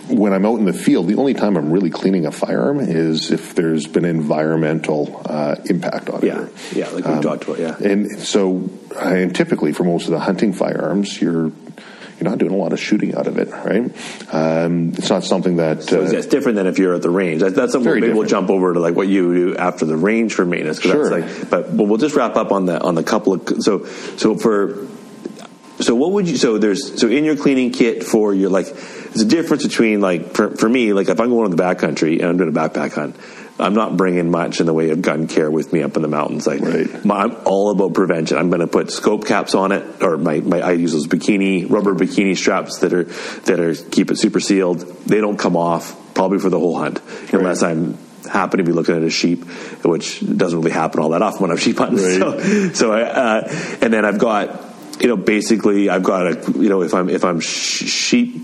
when I'm out in the field, the only time I'm really cleaning a firearm is if there's been environmental uh, impact on it. Yeah, yeah, like we um, talked about, yeah. And so, and typically for most of the hunting firearms, you're you're not doing a lot of shooting out of it, right? Um, it's not something that. So uh, it's different than if you're at the range. That, that's something maybe different. we'll jump over to like what you do after the range for maintenance. Sure. Like, but, but we'll just wrap up on the on the couple of so so for so what would you so there's so in your cleaning kit for your like there's a difference between like for, for me like if I'm going to the backcountry and I'm doing a backpack hunt I'm not bringing much in the way of gun care with me up in the mountains. Like right. my, I'm all about prevention. I'm going to put scope caps on it, or my, my I use those bikini rubber bikini straps that are that are keep it super sealed. They don't come off probably for the whole hunt unless right. I'm happen to be looking at a sheep, which doesn't really happen all that often when I'm sheep hunting. Right. So, so I, uh, and then I've got you know, basically, I've got a, you know, if I'm if I'm sheep,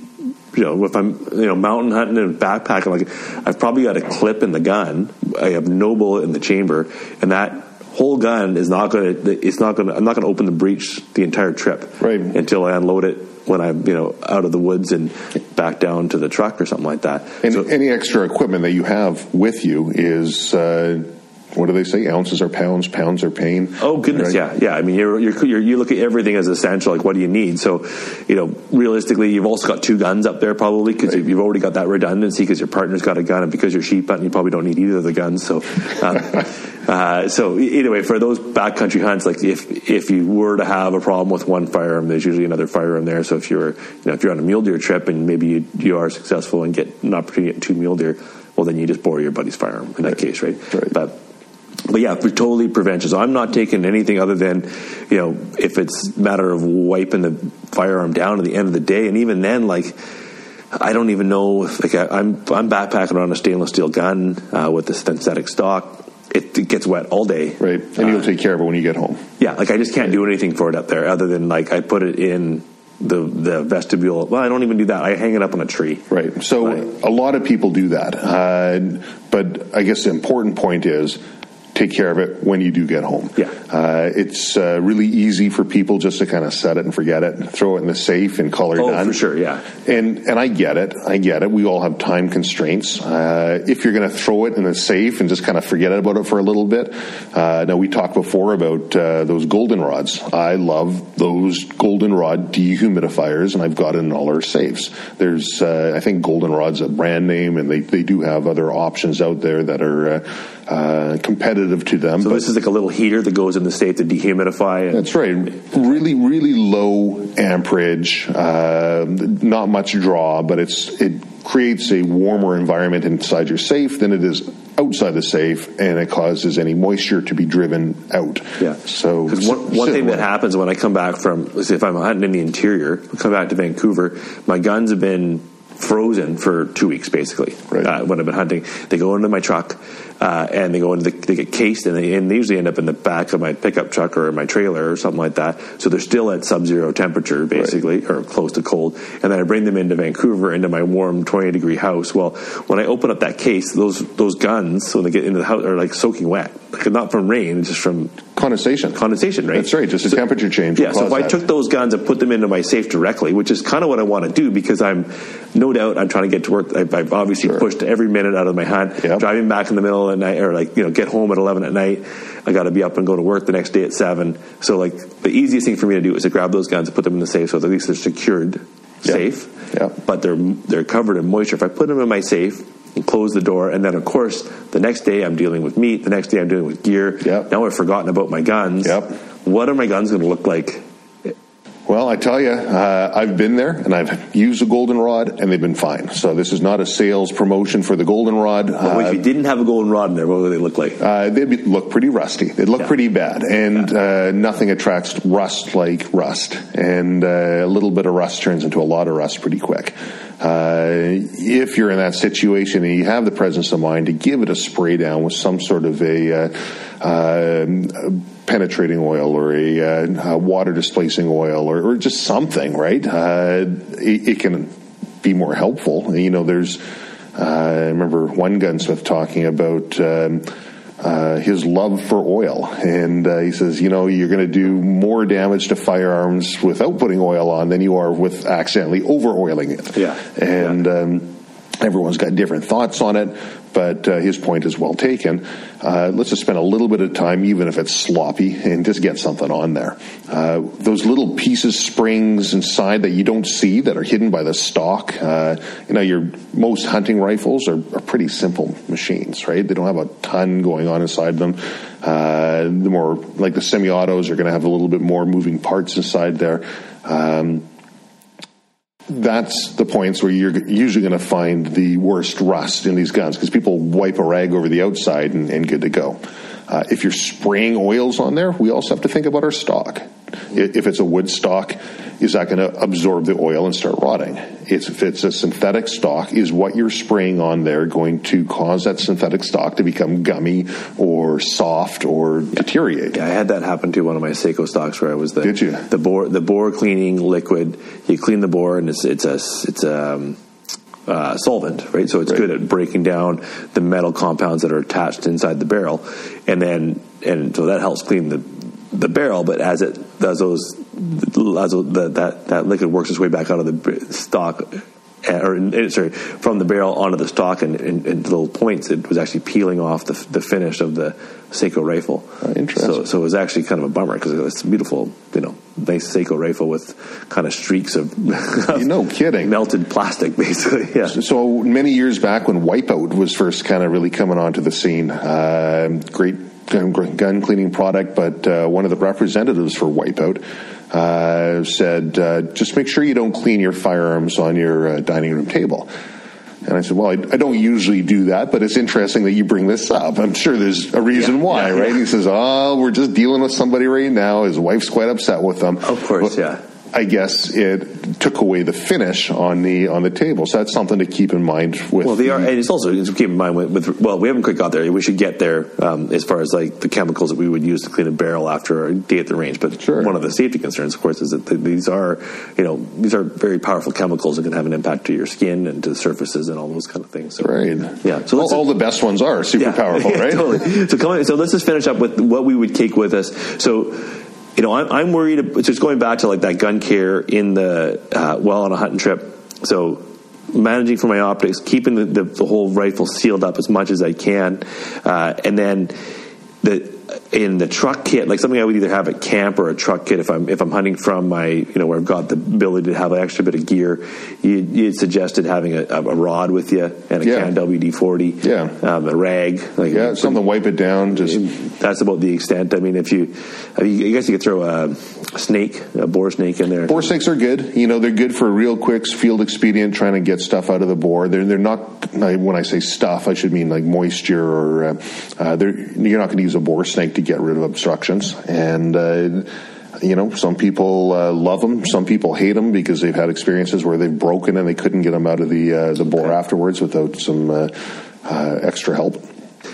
you know, if I'm you know mountain hunting and backpacking, like I've probably got a clip in the gun. I have no bullet in the chamber, and that whole gun is not going to. It's not going to. I'm not going to open the breech the entire trip, right? Until I unload it when I'm you know out of the woods and back down to the truck or something like that. And so, any extra equipment that you have with you is. Uh, what do they say? Ounces are pounds, pounds are pain. Oh goodness, right? yeah, yeah. I mean, you're, you're, you're, you look at everything as essential. Like, what do you need? So, you know, realistically, you've also got two guns up there probably because right. you've already got that redundancy because your partner's got a gun, and because you're sheep hunting, you probably don't need either of the guns. So, uh, [laughs] uh, so either way, for those backcountry hunts, like if if you were to have a problem with one firearm, there's usually another firearm there. So if you're you know if you're on a mule deer trip and maybe you, you are successful and get an opportunity to get two mule deer, well then you just borrow your buddy's firearm in that case, right? right. But but yeah, for totally prevention. So I'm not taking anything other than, you know, if it's a matter of wiping the firearm down at the end of the day, and even then, like, I don't even know. If, like, I, am I'm backpacking on a stainless steel gun uh, with the synthetic stock. It, it, gets wet all day, right? And you'll uh, take care of it when you get home. Yeah, like I just can't do anything for it up there other than like I put it in the the vestibule. Well, I don't even do that. I hang it up on a tree. Right. So a lot of people do that, uh, but I guess the important point is take care of it when you do get home. Yeah. Uh, it's uh, really easy for people just to kind of set it and forget it, and throw it in the safe and call it oh, done. for sure, yeah. And and I get it, I get it. We all have time constraints. Uh, if you're going to throw it in the safe and just kind of forget about it for a little bit, uh, now we talked before about uh, those goldenrods. I love those goldenrod dehumidifiers, and I've got it in all our safes. There's, uh, I think goldenrod's a brand name, and they they do have other options out there that are uh, competitive to them. So this is like a little heater that goes in the state to dehumidify. And- that's right. Really, really low amperage, uh, not much draw, but it's it creates a warmer environment inside your safe than it is outside the safe, and it causes any moisture to be driven out. Yeah. So one, one thing that happens when I come back from, if I'm hunting in the interior, I come back to Vancouver, my guns have been frozen for two weeks basically right. uh, when I've been hunting. They go into my truck uh, and they go into the, they get cased and they, and they usually end up in the back of my pickup truck or my trailer or something like that. So they're still at sub-zero temperature basically right. or close to cold. And then I bring them into Vancouver into my warm 20 degree house. Well, when I open up that case, those those guns when they get into the house are like soaking wet, like not from rain, just from condensation. Condensation, right? That's right. Just a so, temperature change. Yeah. So if I took those guns and put them into my safe directly, which is kind of what I want to do because I'm no doubt I'm trying to get to work. I've, I've obviously sure. pushed every minute out of my hunt. Yep. Driving back in the middle the night, or like you know, get home at 11 at night. I got to be up and go to work the next day at seven. So like the easiest thing for me to do is to grab those guns and put them in the safe so at least they're secured safe, Yeah. but they're they're covered in moisture. If I put them in my safe and close the door, and then of course the next day I'm dealing with meat, the next day I'm dealing with gear. Yep. Now I've forgotten about my guns. Yep. What are my guns going to look like? Well, I tell you, uh, I've been there and I've used a goldenrod, and they've been fine. So this is not a sales promotion for the goldenrod. Well, if you didn't have a goldenrod in there, what would they look like? Uh, they'd be, look pretty rusty. They'd look Yeah. pretty bad, and uh, nothing attracts rust like rust. And uh, a little bit of rust turns into a lot of rust pretty quick. Uh, if you're in that situation and you have the presence of mind to give it a spray down with some sort of a, uh, uh, penetrating oil or a, uh, a water displacing oil or, or just something, right? Uh, it, it can be more helpful. You know, there's. Uh, I remember one gunsmith talking about um, uh, his love for oil, and uh, he says, you know, you're going to do more damage to firearms without putting oil on than you are with accidentally over oiling it. Yeah. and. Um, Everyone's got different thoughts on it, but uh, his point is well taken. Uh, let's just spend a little bit of time, even if it's sloppy, and just get something on there. Uh, those little pieces, springs inside that you don't see that are hidden by the stock. Uh, you know, your most hunting rifles are, are pretty simple machines, right? They don't have a ton going on inside them. Uh, the more like the semi-autos are going to have a little bit more moving parts inside there. Um, that's the points where you're usually going to find the worst rust in these guns because people wipe a rag over the outside and, and good to go. Uh, if you're spraying oils on there, we also have to think about our stock. If it's a wood stock, is that going to absorb the oil and start rotting? It's, if it's a synthetic stock, is what you're spraying on there going to cause that synthetic stock to become gummy or soft or deteriorate? Yeah, I had that happen to one of my Sako stocks where I was the Did you? the bore the bore cleaning liquid. You clean the bore and it's it's a it's a um, uh, solvent, right? So it's Right. good at breaking down the metal compounds that are attached inside the barrel, and then and so that helps clean the the barrel. But as it as those as the, that that liquid works its way back out of the stock. uh, Or uh, sorry, from the barrel onto the stock and, and, and little points, it was actually peeling off the, the finish of the Sako rifle. Oh, interesting. So, so it was actually kind of a bummer because it's a beautiful, you know, nice Sako rifle with kind of streaks of [laughs] No kidding. melted plastic, basically. Yeah. So many years back, when Wipeout was first kind of really coming onto the scene, uh, great gun, gun cleaning product, but uh, one of the representatives for Wipeout uh, said, uh, "Just make sure you don't clean your firearms on your uh, dining room table." And I said, "Well, I, I don't usually do that, but it's interesting that you bring this up. I'm sure there's a reason Yeah, why, yeah, right?" yeah. He says, "Oh, we're just dealing with somebody right now. His wife's quite upset with them." Of course, But yeah. I guess it took away the finish on the on the table. So that's something to keep in mind with. Well, they are, and it's also it's keep in mind with, with well, we haven't quite got there. We should get there um, as far as like the chemicals that we would use to clean a barrel after a day at the range. But Sure. one of the safety concerns, of course, is that th- these are you know these are very powerful chemicals that can have an impact to your skin and to surfaces and all those kind of things. So, Right. Yeah. So all, all the best ones are super powerful, [laughs] Yeah, right? totally. So come on, so let's just finish up with what we would take with us. So, you know, I'm, I'm worried. Just going back to like that gun care in the uh, well on a hunting trip. So managing for my optics, keeping the, the, the whole rifle sealed up as much as I can, uh, and then the in the truck kit, like something I would either have at camp or a truck kit if I'm if I'm hunting from my you know where I've got the ability to have an extra bit of gear. You, you suggested having a, a rod with you and a Yeah. can WD forty, Yeah. um, a rag, like Yeah, something to wipe it down. Just that's about the extent. I mean, if you, I mean, I guess you could throw a snake, a bore snake in there. Bore snakes are good. You know, they're good for real quick field expedient, trying to get stuff out of the bore. They're they're not. When I say stuff, I should mean like moisture or. Uh, uh, they're, you're not going to use a bore snake to get rid of obstructions. And uh, you know, some people uh, love them. Some people hate them because they've had experiences where they've broken and they couldn't get them out of the uh, the bore afterwards without some uh, uh, extra help.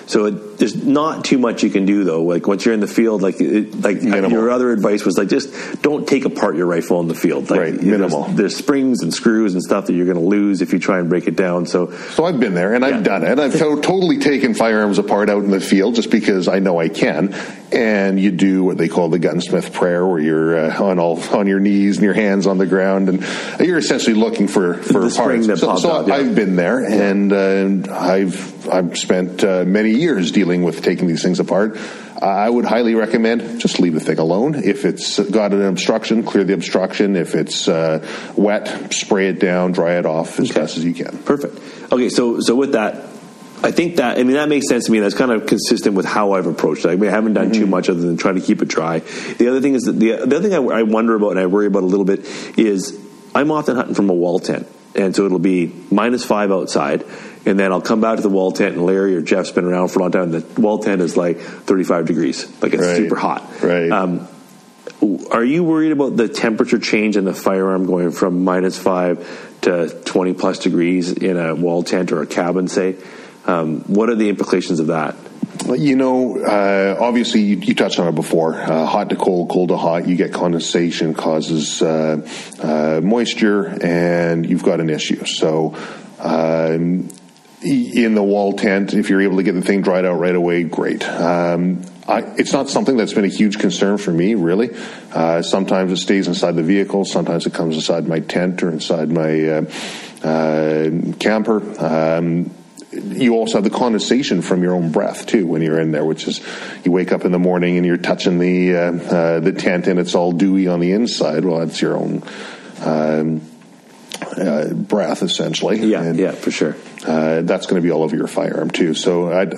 So it, there's not too much you can do though. Like once you're in the field, like it, like Minimal. your other advice was like just don't take apart your rifle in the field. Like, Right, minimal. There's, there's springs and screws and stuff that you're going to lose if you try and break it down. So So I've been there and I've Yeah. done it. I've to- totally taken firearms apart out in the field just because I know I can. And you do what they call the gunsmith prayer, where you're uh, on all on your knees and your hands on the ground, and you're essentially looking for for The parts. so so out, yeah. I've been there, and uh, I've I've spent uh, many years dealing with taking these things apart. I would highly recommend just leave the thing alone. If it's got an obstruction, clear the obstruction. If it's uh, wet, spray it down, dry it off as Okay. best as you can. Perfect. Okay, so so with that, I think that I mean that makes sense to me. That's kind of consistent with how I've approached it. I, mean, I haven't done too much other than trying to keep it dry. The other thing is that the, the other thing I, I wonder about and I worry about a little bit is I'm often hunting from a wall tent, and so it'll be minus five outside. And then I'll come back to the wall tent, and Larry or Jeff's been around for a long time. And the wall tent is like 35 degrees, like it's Right. super hot. Right. Um, are you worried about the temperature change in the firearm going from minus five to 20 plus degrees in a wall tent or a cabin, say? Um, what are the implications of that? You know, uh, obviously, you, you touched on it before. Uh, hot to cold, cold to hot. You get condensation, causes uh, uh, moisture, and you've got an issue. So, um, in the wall tent, if you're able to get the thing dried out right away, great. Um, I, it's not something that's been a huge concern for me, really. Uh, sometimes it stays inside the vehicle. Sometimes it comes inside my tent or inside my uh, camper. Um, you also have the condensation from your own breath too when you're in there, which is you wake up in the morning and you're touching the uh, uh, the tent and it's all dewy on the inside. Well, it's your own um, uh, breath essentially. Yeah, And, yeah, for sure. uh, that's going to be all over your firearm too. So I'd,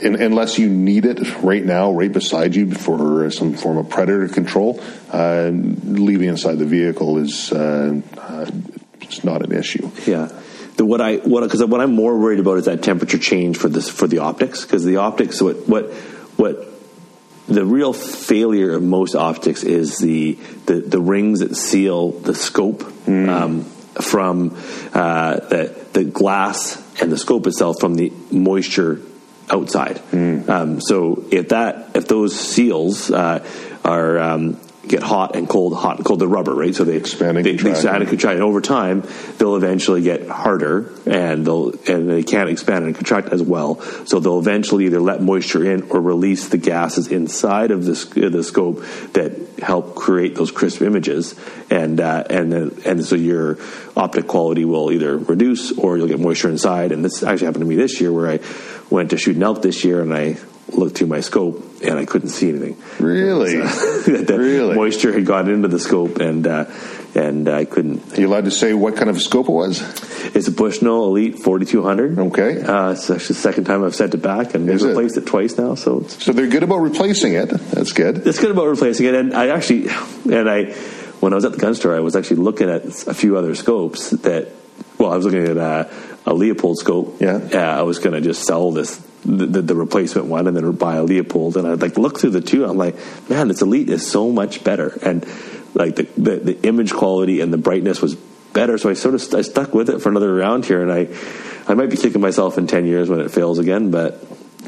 in, unless you need it right now, right beside you for some form of predator control, uh, leaving inside the vehicle is uh, uh, it's not an issue. Yeah. The, what I what because what I'm more worried about is that temperature change for this for the optics because the optics what what what the real failure of most optics is the the, the rings that seal the scope um, from uh, the the glass and the scope itself from the moisture outside. Um, so if that if those seals uh, are um, get hot and cold, hot and cold, the rubber, right? So they Expand and they, expand and contract. And over time, they'll eventually get harder, and they'll and they can't expand and contract as well. So they'll eventually either let moisture in or release the gases inside of the the scope that help create those crisp images, and uh, and then and so your optic quality will either reduce or you'll get moisture inside. And this actually happened to me this year, where I went to shoot an elk this year, and I looked through my scope and I couldn't see anything. Really? [laughs] that the Really? moisture had gotten into the scope and uh, and I couldn't. Are you allowed to say what kind of scope it was? It's a Bushnell Elite 4200. Okay. Uh, it's actually the second time I've sent it back and they've Is it? replaced it twice now. So it's, So they're good about replacing it. That's good. it's good about replacing it. And I actually, and I, when I was at the gun store, I was actually looking at a few other scopes that, well, I was looking at uh, a Leupold scope. Yeah. I was going to just sell this. The, the, the replacement one and then buy a Leupold. And I'd like look through the two I'm like man this Elite is so much better. And like the, the, the image quality and the brightness was better. So I sort of I stuck with it for another round here. And I I might be kicking myself in 10 years when it fails again but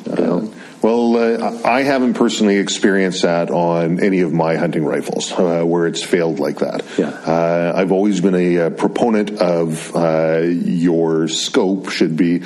know. Well, uh, I haven't personally experienced that on any of my hunting rifles uh, where it's failed like that. Yeah. Uh, I've always been a, uh proponent of uh, your scope should be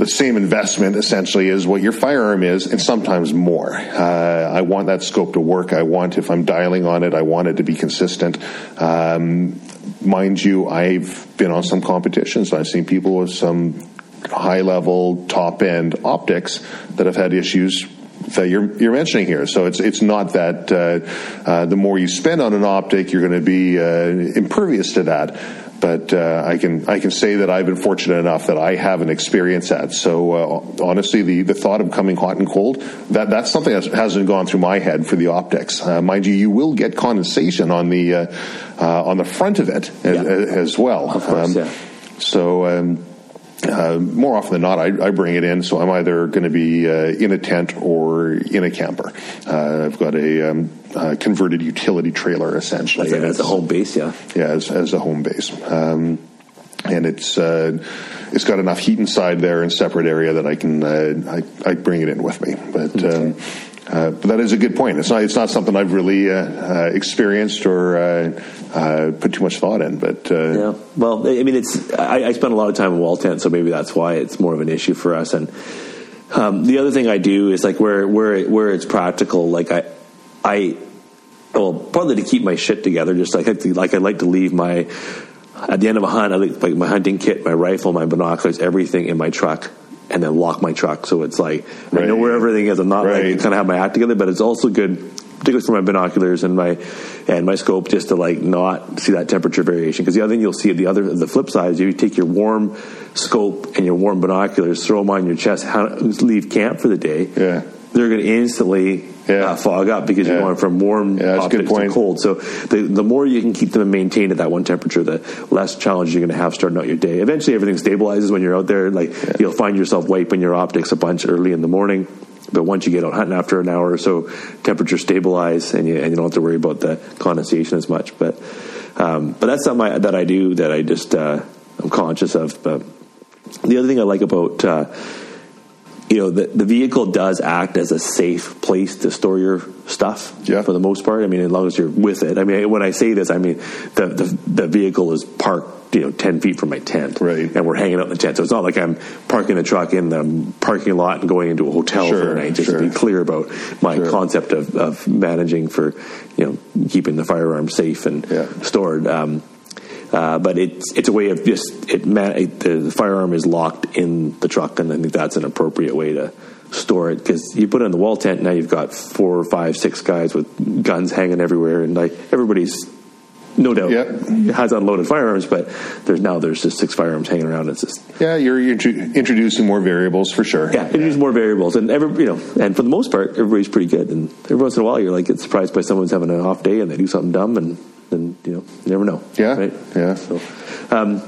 the same investment essentially as what your firearm is, and sometimes more. Uh, I want that scope to work. I want, if I'm dialing on it, I want it to be consistent. Um, mind you, I've been on some competitions. I've seen people with some high level, top end optics that have had issues that you're you're mentioning here. So it's it's not that uh, uh, the more you spend on an optic, you're going to be uh, impervious to that. But uh, I can I can say that I've been fortunate enough that I haven't experienced that. So uh, honestly, the, the thought of coming hot and cold that that's something that hasn't gone through my head for the optics. Uh, mind you, you will get condensation on the uh, uh, on the front of it as, Yeah. as well. Of course, yeah. So. Um, uh, more often than not, I, I bring it in, so I'm either going to be uh, in a tent or in a camper. Uh, I've got a um, uh, converted utility trailer, essentially. that's, a, and that's a home base yeah yeah, as, as a home base. Um, and it's uh, it's got enough heat inside there in separate area that I can uh, I, I bring it in with me. But um, uh, but that is a good point. It's not it's not something I've really uh, uh, experienced or uh, uh, put too much thought in. But uh, Yeah. Well, I mean, it's I, I spend a lot of time in wall tent, so maybe that's why it's more of an issue for us. And um, the other thing I do is like where where where it's practical, like I I well partly to keep my shit together, just like I, like I like to leave my at the end of a hunt, I like, like my hunting kit, my rifle, my binoculars, everything in my truck and then lock my truck. So it's like I know where everything is. I'm not Right. like kind of have my act together, but it's also good, particularly for my binoculars and my and my scope, just to like not see that temperature variation. Because the other thing you'll see at the other the flip side is you take your warm scope and your warm binoculars, throw them on your chest, leave camp for the day. Yeah. They're going to instantly Yeah. uh, fog up because Yeah. you're going from warm Yeah, that's a good optics to cold. So the the more you can keep them maintained at that one temperature, the less challenge you're going to have starting out your day. Eventually, everything stabilizes when you're out there. Like you'll find yourself wiping your optics a bunch early in the morning. But once you get out hunting after an hour or so, temperatures stabilize and you, and you don't have to worry about the condensation as much. But um, but that's something I, that I do that I just uh, I'm conscious of. But the other thing I like about uh, you know the, the vehicle does act as a safe place to store your stuff Yeah. for the most part. I mean, as long as you're with it. I mean, when I say this, I mean the the, the vehicle is parked you know ten feet from my tent, Right. And we're hanging out in the tent, so it's not like I'm parking the truck in the parking lot and going into a hotel for Sure, the night. Just to be clear about my Sure. concept of, of managing for you know keeping the firearm safe and Yeah. stored. Um, uh, but it's it's a way of just it, it the, firearm is locked in the truck, and I think that's an appropriate way to store it because you put it in the wall tent now you've got four or five six guys with guns hanging everywhere, and like everybody's no doubt Yeah. has unloaded firearms, but there's now there's just six firearms hanging around. It's just Yeah, you're intro- introducing more variables for sure. yeah, it needs more variables, and every you know, and for the most part, everybody's pretty good. And every once in a while, you're like get surprised by someone's having an off day and they do something dumb, and then you know, you never know. Yeah, right? yeah. So, um,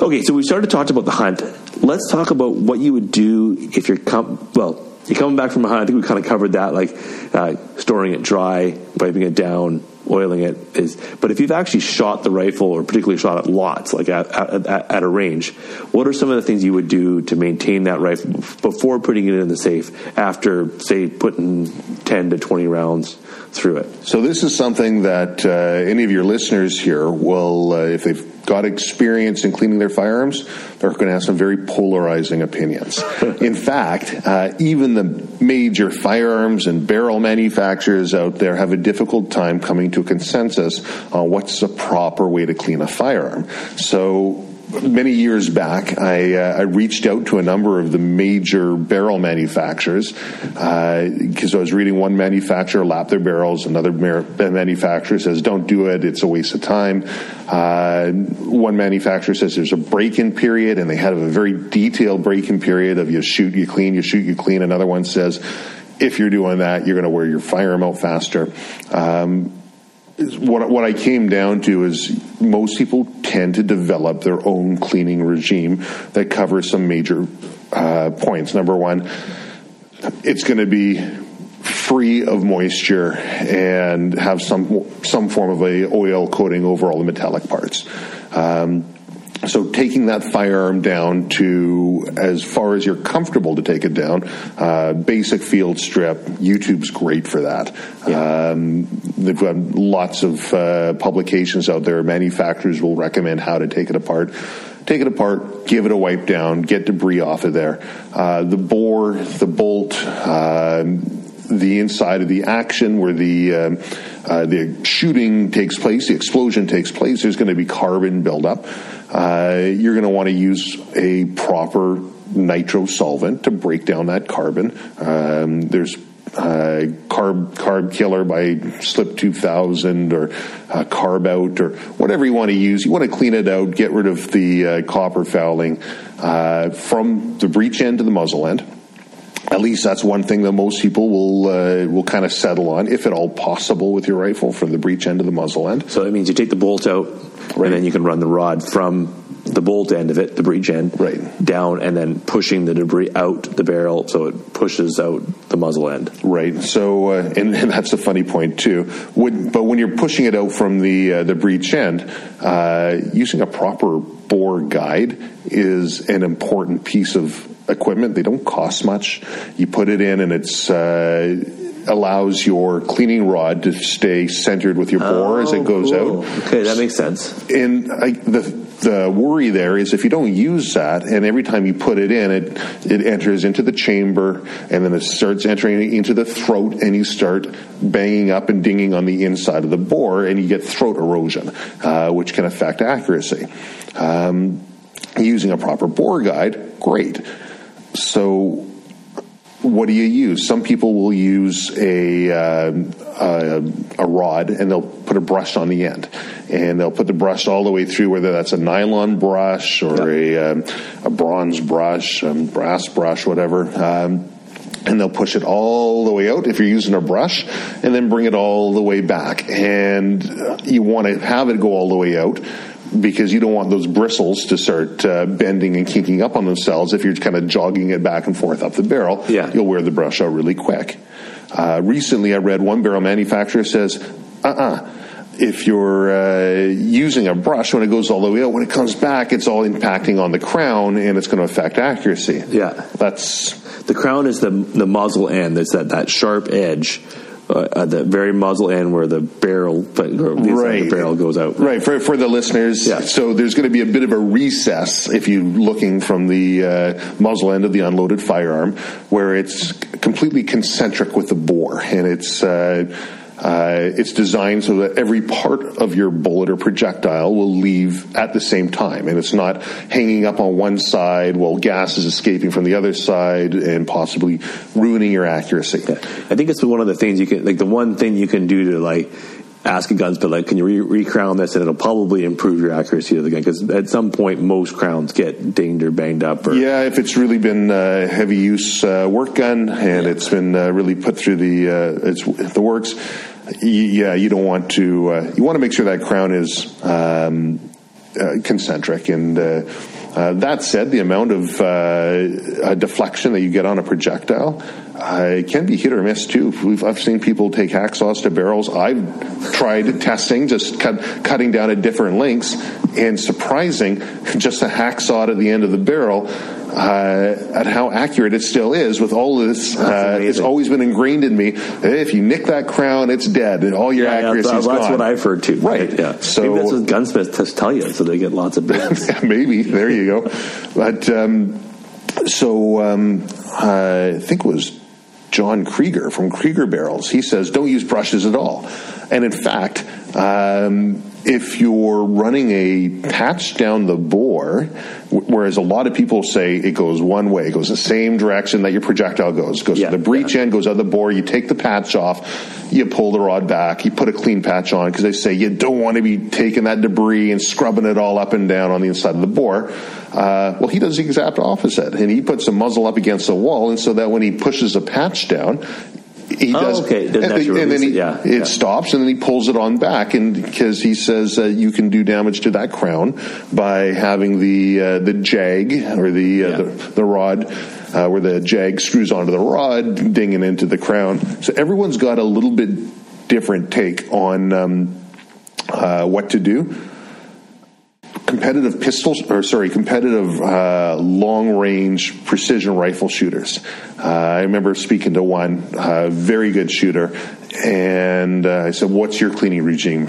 okay, so we started to talk about the hunt. Let's talk about what you would do if you're com- well, you're coming back from a hunt. I think we kind of covered that, like uh, storing it dry, wiping it down, oiling it. Is but if you've actually shot the rifle, or particularly shot at lots, like at, at, at a range, what are some of the things you would do to maintain that rifle before putting it in the safe? After, say, putting ten to twenty rounds through it. So this is something that uh, any of your listeners here will, uh, if they've got experience in cleaning their firearms, they're going to have some very polarizing opinions. [laughs] in fact, uh, even the major firearms and barrel manufacturers out there have a difficult time coming to a consensus on what's the proper way to clean a firearm. So many years back, I, uh, I reached out to a number of the major barrel manufacturers because I was reading one manufacturer lap their barrels, another manufacturer says don't do it, it's a waste of time. Uh, one manufacturer says there's a break-in period, and they have a very detailed break-in period of you shoot, you clean, you shoot, you clean. Another one says if you're doing that, you're going to wear your firearm out faster. Um, what what I came down to is most people tend to develop their own cleaning regime that covers some major uh, points. Number one, it's going to be free of moisture and have some some form of a oil coating over all the metallic parts. Um, so taking that firearm down to as far as you're comfortable to take it down, uh, basic field strip. YouTube's great for that. Um, they've got lots of uh, publications out there. Manufacturers will recommend how to take it apart. Take it apart, give it a wipe down, get debris off of there. Uh, the bore, the bolt, um, the inside of the action where the um, uh, the shooting takes place, the explosion takes place. There's going to be carbon buildup. Uh, you're going to want to use a proper nitro solvent to break down that carbon. Um, there's uh, carb carb killer by Slip 2000 or uh, carb out or whatever you want to use. You want to clean it out, get rid of the uh, copper fouling uh, from the breech end to the muzzle end. At least that's one thing that most people will uh, will kind of settle on, if at all possible, with your rifle from the breech end to the muzzle end. So that means you take the bolt out, Right. and then you can run the rod from the bolt end of it, the breech end, Right. down, and then pushing the debris out the barrel, so it pushes out the muzzle end. Right. So, uh, and, and that's a funny point too. When, but when you're pushing it out from the uh, the breech end, uh, using a proper bore guide is an important piece of equipment. They don't cost much. You put it in, and it's. Uh, allows your cleaning rod to stay centered with your bore as it goes Oh, cool. out. Okay, that makes sense. And I, the the worry there is if you don't use that, and every time you put it in, it it enters into the chamber, and then it starts entering into the throat, and you start banging up and dinging on the inside of the bore, and you get throat erosion, uh, which can affect accuracy. Um, using a proper bore guide, great. So what do you use? Some people will use a, uh, a, a rod and they'll put a brush on the end, and they'll put the brush all the way through, whether that's a nylon brush or a, um, a bronze brush, um, brass brush, whatever. Um, and they'll push it all the way out if you're using a brush and then bring it all the way back and you want to have it go all the way out because you don't want those bristles to start uh, bending and kinking up on themselves. If you're kind of jogging it back and forth up the barrel, Yeah. you'll wear the brush out really quick. Uh, recently, I read one barrel manufacturer says, uh-uh. If you're uh, using a brush when it goes all the way out, when it comes back, it's all impacting on the crown and it's going to affect accuracy. Yeah. That's The crown is the the muzzle end. It's that that sharp edge. Uh, at the very muzzle end where the barrel, but or at least right. the barrel goes out. Right for for the listeners. Yeah. So there's going to be a bit of a recess if you're looking from the uh, muzzle end of the unloaded firearm, where it's completely concentric with the bore, and it's. Uh, uh, it's designed so that every part of your bullet or projectile will leave at the same time, and it's not hanging up on one side while gas is escaping from the other side and possibly ruining your accuracy. I think it's one of the things you can, like the one thing you can do to like ask a gunsmith, like, can you re- recrown this, and it'll probably improve your accuracy of the gun because at some point most crowns get dinged or banged up. Or, Yeah, if it's really been uh, heavy use uh, work gun and it's been uh, really put through the uh, it's the works, y- yeah, you don't want to. Uh, you want to make sure that crown is um, uh, concentric. And uh, uh, that said, the amount of uh, uh, deflection that you get on a projectile. It can be hit or miss too. We've, I've seen people take hacksaws to barrels. I've tried testing, just cut, cutting down at different lengths, and surprising, just a hacksaw at the end of the barrel, uh, at how accurate it still is with all this. Uh, it's always been ingrained in me. If you nick that crown, it's dead. and All your Yeah, yeah, accuracy that's, is that's gone. what I've heard too. Right. Yeah. So- Maybe that's what gunsmiths tell you, so they get lots of [laughs] business. Maybe there you go. But um, so um, I think it was John Krieger from Krieger Barrels. He says don't use brushes at all. And in fact, um, if you're running a patch down the bore, whereas a lot of people say it goes one way, it goes the same direction that your projectile goes, goes Yeah, to the breech yeah. end, goes out the bore, you take the patch off, you pull the rod back, you put a clean patch on because they say you don't want to be taking that debris and scrubbing it all up and down on the inside of the bore. Uh, well, he does the exact opposite, and he puts the muzzle up against the wall, and so that when he pushes a patch down, he Oh, does, okay. It and, and then he, it. Yeah, it yeah. stops, and then he pulls it on back, and because he says uh, you can do damage to that crown by having the uh, the jag or the uh, Yeah. the, the rod uh, where the jag screws onto the rod, dinging into the crown. So everyone's got a little bit different take on um, uh, what to do. Competitive pistols, or sorry, competitive uh, long range precision rifle shooters. Uh, I remember speaking to one uh, very good shooter, and uh, I said, "What's your cleaning regime?"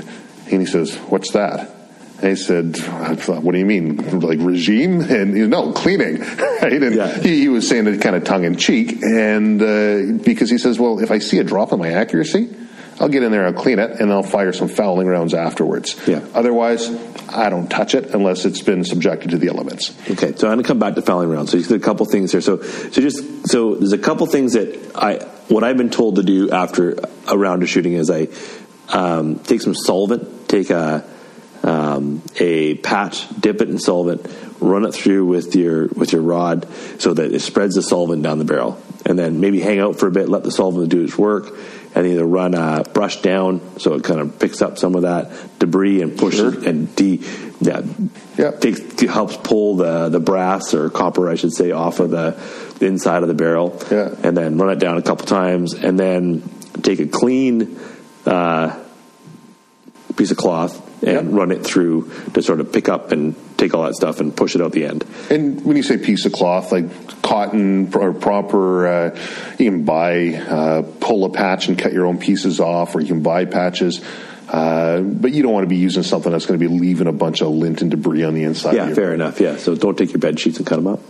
And he says, "What's that?" And I said, I thought, "What do you mean, like regime?" And he, no, cleaning. [laughs] Right? And Yeah. he, he was saying it kind of tongue in cheek, and uh, because he says, "Well, if I see a drop in my accuracy, I'll get in there, I'll clean it, and I'll fire some fouling rounds afterwards. Yeah. Otherwise, I don't touch it unless it's been subjected to the elements. Okay, so I'm going to come back to fouling rounds. So you said a couple things here. So, so just so there's a couple things that I what I've been told to do after a round of shooting is I um, take some solvent, take a um, a patch, dip it in solvent, run it through with your with your rod so that it spreads the solvent down the barrel, and then maybe hang out for a bit, let the solvent do its work, and either run a brush down so it kind of picks up some of that debris and pushes Sure. and de yeah Yeah. takes helps pull the the brass or copper I should say off of the, the inside of the barrel Yeah. and then run it down a couple times and then take a clean uh, piece of cloth and Yeah. run it through to sort of pick up and take all that stuff and push it out the end. And when you say piece of cloth, like cotton or proper, uh, you can buy, uh, pull a patch and cut your own pieces off, or you can buy patches. Uh, but you don't want to be using something that's going to be leaving a bunch of lint and debris on the inside. Yeah, fair enough. Yeah, so don't take your bed sheets and cut them up.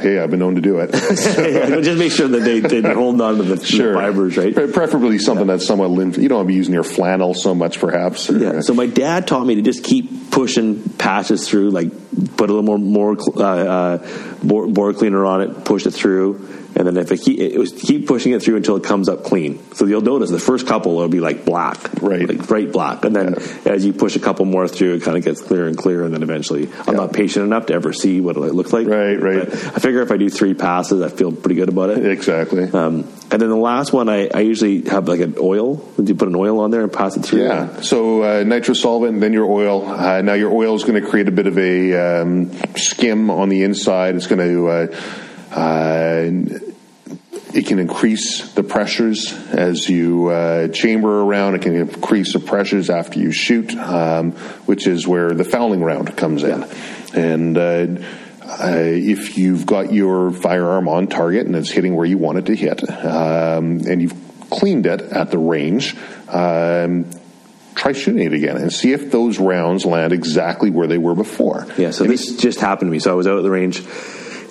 Hey, I've been known to do it. [laughs] just make sure that they, they're holding on to the, Sure. the fibers, right? Preferably something that's somewhat lymph. You don't want to be using your flannel so much, perhaps. or- Yeah. So my dad taught me to just keep pushing patches through, like put a little more more uh, uh, bore, bore cleaner on it, push it through, and then if it keep, it was keep pushing it through until it comes up clean. So you'll notice the first couple it'll be like black, Right. like bright black, and then as you push a couple more through, it kind of gets clearer and clearer, and then eventually, I'm Yeah. not patient enough to ever see what it looks like. Right, right. But I figure if I do three passes, I feel pretty good about it. exactly. Um, and then the last one, I, I usually have like an oil. Do you put an oil on there and pass it through. Yeah. So uh, nitrous solvent, then your oil. Uh, now your oil is going to create a bit of a um, skim on the inside. It's going to. Uh, it can increase the pressures as you uh, chamber around. It can increase the pressures after you shoot, um, which is where the fouling round comes in. And uh, uh, if you've got your firearm on target and it's hitting where you want it to hit, um, and you've cleaned it at the range, um, try shooting it again and see if those rounds land exactly where they were before. Yeah, so And this just happened to me. So I was out at the range,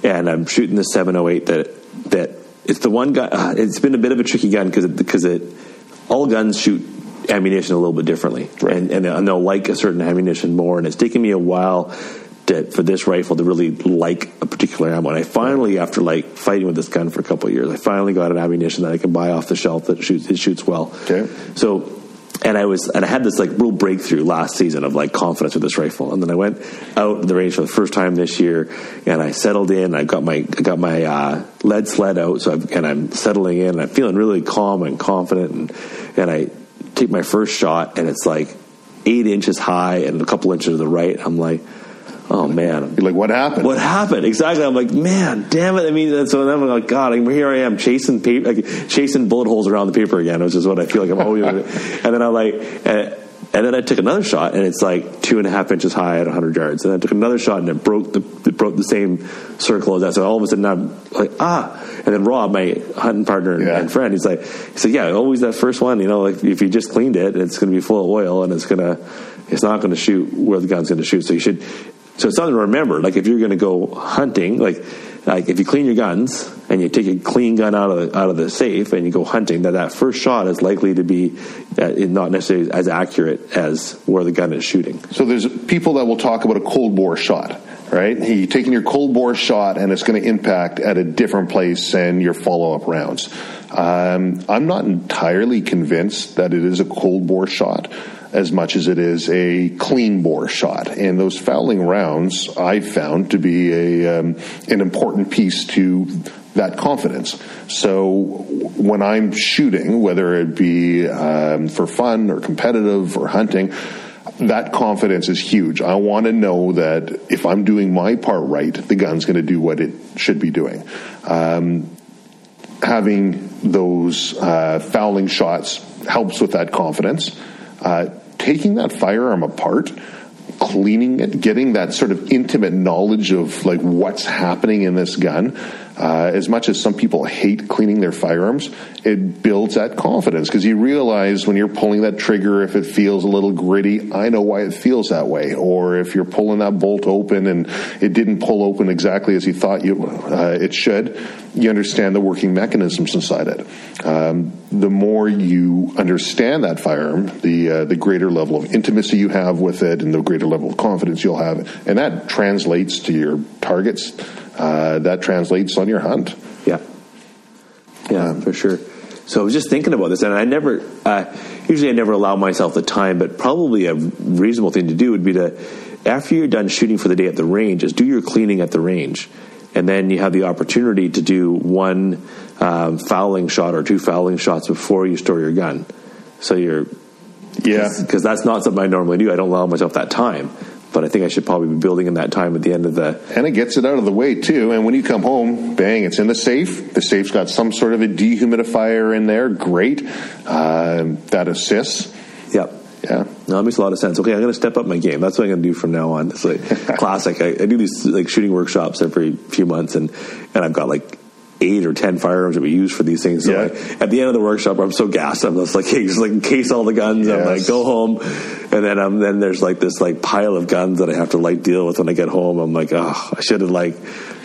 and I'm shooting the 708 that that it's the one gun. Uh, it's been a bit of a tricky gun because because it all guns shoot ammunition a little bit differently, Right. and, and and they'll like a certain ammunition more. And it's taken me a while. To, for this rifle to really like a particular ammo, and I finally, after like fighting with this gun for a couple of years, I finally got an ammunition that I can buy off the shelf that shoots it shoots well. Okay. So, and I was, and I had this like real breakthrough last season of like confidence with this rifle. And then I went out in the range for the first time this year, and I settled in. I got my, I got my uh, lead sled out, so I've, and I'm settling in. And I'm feeling really calm and confident, and and I take my first shot, and it's like eight inches high and a couple inches to the right. I'm like, oh man, You're like, what happened? what happened? Exactly. I'm like, man, damn it. I mean, so then I'm like, God, I'm, here I am chasing paper, like, chasing bullet holes around the paper again, which is what I feel like I'm always. and then I'm like, and, and then I took another shot, and it's like two and a half inches high at 100 yards. And then I took another shot, and it broke the it broke the same circle as that. So all of a sudden, I'm like, ah. And then Rob, my hunting partner and, Yeah. and friend, he's like, he said, yeah, always that first one. You know, like if you just cleaned it, it's going to be full of oil, and it's gonna, it's not going to shoot where the gun's going to shoot. So you should. So it's something to remember. Like if you're going to go hunting, like like if you clean your guns and you take a clean gun out of the, out of the safe and you go hunting, that that first shot is likely to be uh, not necessarily as accurate as where the gun is shooting. So there's people that will talk about a cold bore shot, right? You taking your cold bore shot and it's going to impact at a different place than your follow up rounds. Um, I'm not entirely convinced that it is a cold bore shot as much as it is a clean bore shot. And those fouling rounds I've found to be a um, an important piece to that confidence. So when I'm shooting, whether it be um, for fun or competitive or hunting, that confidence is huge. I want to know that if I'm doing my part right, the gun's going to do what it should be doing. Um, having those uh, fouling shots helps with that confidence. Uh, taking that firearm apart, cleaning it, getting that sort of intimate knowledge of like what's happening in this gun. Uh, as much as some people hate cleaning their firearms, it builds that confidence because you realize when you're pulling that trigger, if it feels a little gritty, I know why it feels that way. Or if you're pulling that bolt open and it didn't pull open exactly as you thought you uh, it should, you understand the working mechanisms inside it. Um, the more you understand that firearm, the uh, the greater level of intimacy you have with it, and the greater level of confidence you'll have, and that translates to your targets. Uh, that translates on your hunt. Yeah, yeah, for sure. So I was just thinking about this, and I never, uh, usually I never allow myself the time, but probably a reasonable thing to do would be to, after you're done shooting for the day at the range, is do your cleaning at the range, and then you have the opportunity to do one um, fouling shot or two fouling shots before you store your gun. So you're, Yeah, because that's not something I normally do. I don't allow myself that time, but I think I should probably be building in that time at the end of the. and it gets it out of the way too. And when you come home, bang, it's in the safe. The safe's got some sort of a dehumidifier in there. Great, um, that assists. Yep. Yeah. No, that makes a lot of sense. Okay, I'm going to step up my game. That's what I'm going to do from now on. It's like [laughs] classic. I, I do these like shooting workshops every few months, and and I've got like eight or ten firearms that we use for these things. So Yeah. like, at the end of the workshop, I'm so gassed. I'm just like, hey, [laughs] just like encase all the guns. I'm like, go home, and then um, then there's like this like pile of guns that I have to like deal with when I get home. I'm like, oh, I should have like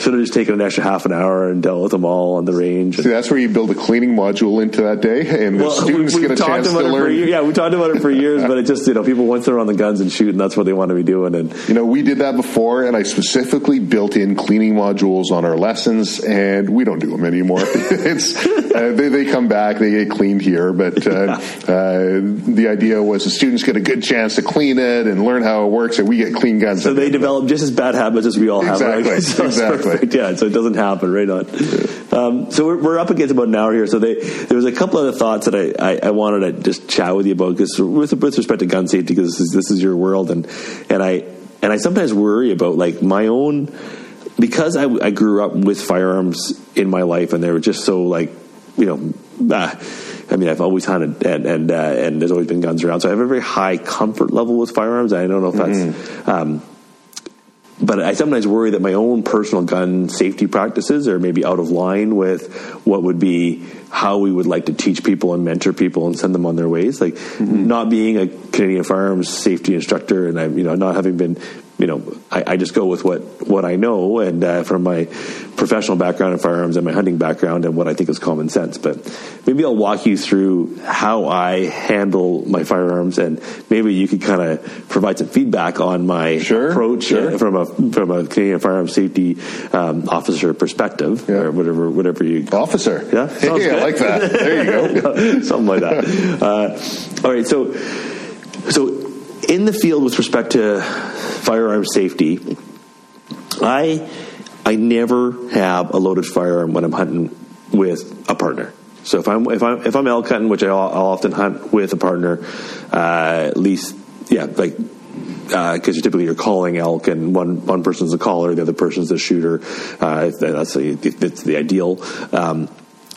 should have just taken an extra half an hour and dealt with them all on the range. See, that's where you build a cleaning module into that day, and the students we, get a chance to it learn. Yeah, we talked about it for years, but it just you know people once they're on the guns and shooting, that's what they want to be doing. And You know, we did that before, and I specifically built in cleaning modules on our lessons, and we don't do them anymore. [laughs] it's uh, they, they come back, they get cleaned here, but uh, uh, the idea was the students get a good chance to clean it and learn how it works, and we get clean guns. so they develop just as bad habits as we all have. Right? Exactly, [laughs] So it's exactly. Perfect. [laughs] Yeah, so it doesn't happen. Right on. Um, so we're, we're up against about an hour here. So they, there was a couple other thoughts that I, I, I wanted to just chat with you about because with, with respect to gun safety, because this is this is your world, and and I and I sometimes worry about like my own because I, I grew up with firearms in my life, and they were just so like you know. Uh, I mean, I've always hunted, and and uh, and there's always been guns around, so I have a very high comfort level with firearms. I don't know if that's um, but I sometimes worry that my own personal gun safety practices are maybe out of line with what would be how we would like to teach people and mentor people and send them on their ways. Like mm-hmm. not being a Canadian firearms safety instructor, and I, you know, not having been, you know, I, I just go with what what I know and uh, from my professional background in firearms and my hunting background and what I think is common sense. But maybe I'll walk you through how I handle my firearms, and maybe you could kind of provide some feedback on my Sure, approach sure. uh, from a from a Canadian firearms safety um, officer perspective, Yeah. or whatever whatever you. Officer, Yeah, [laughs] sounds I like that. There you go. [laughs] something like that. Uh, all right, so so in the field with respect to firearm safety, I I never have a loaded firearm when I'm hunting with a partner. So if I'm if I'm if I'm elk hunting, which I'll, I'll often hunt with a partner, uh, at least yeah, like because you're typically you're calling elk, and one one person's the caller, the other person's the shooter. Uh, that's the, that's the ideal. Um,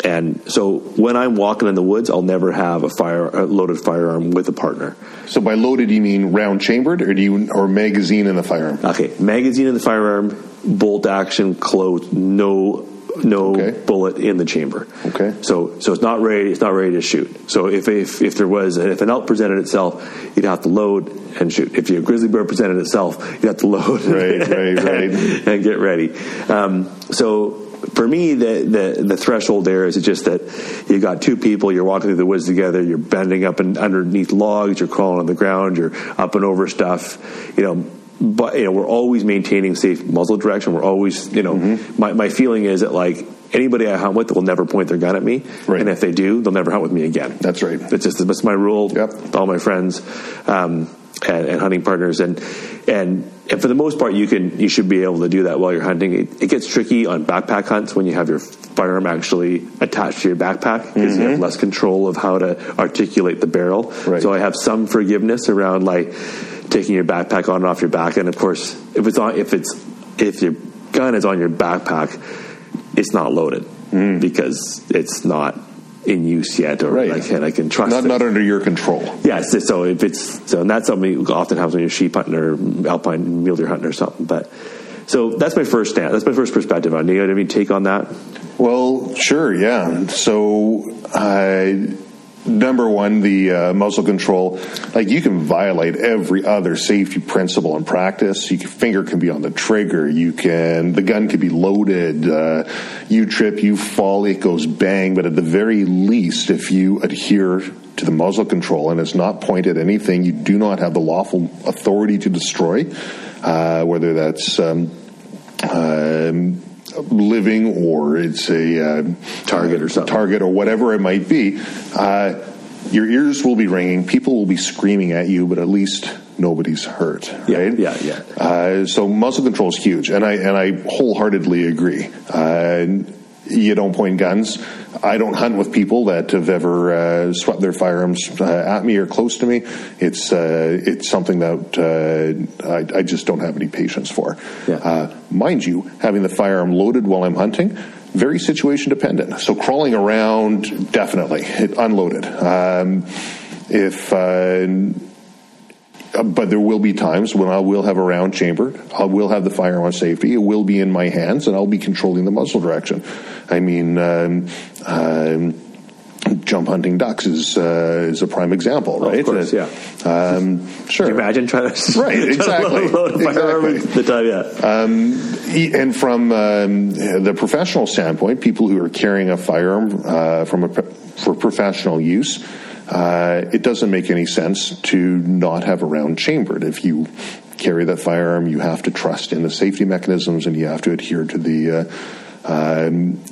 and so when I'm walking in the woods, I'll never have a fire a loaded firearm with a partner. So by loaded, you mean round chambered, or do you or magazine in the firearm? Okay, magazine in the firearm, bolt action, closed, no no Okay. bullet in the chamber. Okay. So so it's not ready. It's not ready to shoot. So if if if there was if an elk presented itself, you'd have to load and shoot. If your grizzly bear presented itself, you'd have to [laughs] load. Right, right, right. and get ready. Um, so. For me, the, the the threshold there is just that you got two people. You're walking through the woods together. You're bending up and underneath logs. You're crawling on the ground. You're up and over stuff. You know, but you know we're always maintaining safe muzzle direction. We're always, you know, Mm-hmm. my my feeling is that like anybody I hunt with will never point their gun at me, Right. and if they do, they'll never hunt with me again. That's right. That's just that's my rule. Yep. with all my friends um, and, and hunting partners, and and and for the most part, you can you should be able to do that while you're hunting. It, it gets tricky on backpack hunts when you have your firearm actually attached to your backpack because you have less control of how to articulate the barrel. Mm-hmm. Right. So I have some forgiveness around like taking your backpack on and off your back, and of course, if it's on if it's if your gun is on your backpack, it's not loaded because it's not in use yet, or. Right. I can I can trust Not it. not under your control. Yeah, so, if it's so, and that's something often happens when you're sheep hunting or alpine mule deer hunting or something. But so that's my first stand. That's my first perspective on. it. Do you have any take on that? Well, sure, yeah. So, uh, number one, the uh, muzzle control, like you can violate every other safety principle in practice. Your finger can be on the trigger. You can, the gun can be loaded. Uh, you trip, you fall, it goes bang. But at the very least, if you adhere to the muzzle control and it's not pointed at anything, you do not have the lawful authority to destroy, uh, whether that's um, um, living or it's a uh, Target or something. target or whatever it might be, uh, your ears will be ringing. People will be screaming at you, but at least nobody's hurt. Right? yeah, yeah. Uh, so muzzle control is huge, and I and I wholeheartedly agree. Uh, you don't point guns. I don't hunt with people that have ever uh, swept their firearms uh, at me or close to me. It's uh, it's something that uh, I, I just don't have any patience for. Yeah. Uh, mind you, having the firearm loaded while I'm hunting, very situation dependent. So crawling around, definitely it, unloaded. Um, if uh, but there will be times when I will have a round chamber. I will have the firearm on safety. It will be in my hands, and I'll be controlling the muzzle direction. I mean, um, um, jump hunting ducks is uh, is a prime example, right? Of course, yeah. Um, sure. Can you imagine trying to [laughs] right [laughs] exactly load, load a firearm exactly. the time, yeah. Um, and from um, the professional standpoint, people who are carrying a firearm uh, from a, for professional use. Uh, it doesn't make any sense to not have a round chambered. If you carry that firearm, you have to trust in the safety mechanisms and you have to adhere to the uh, um,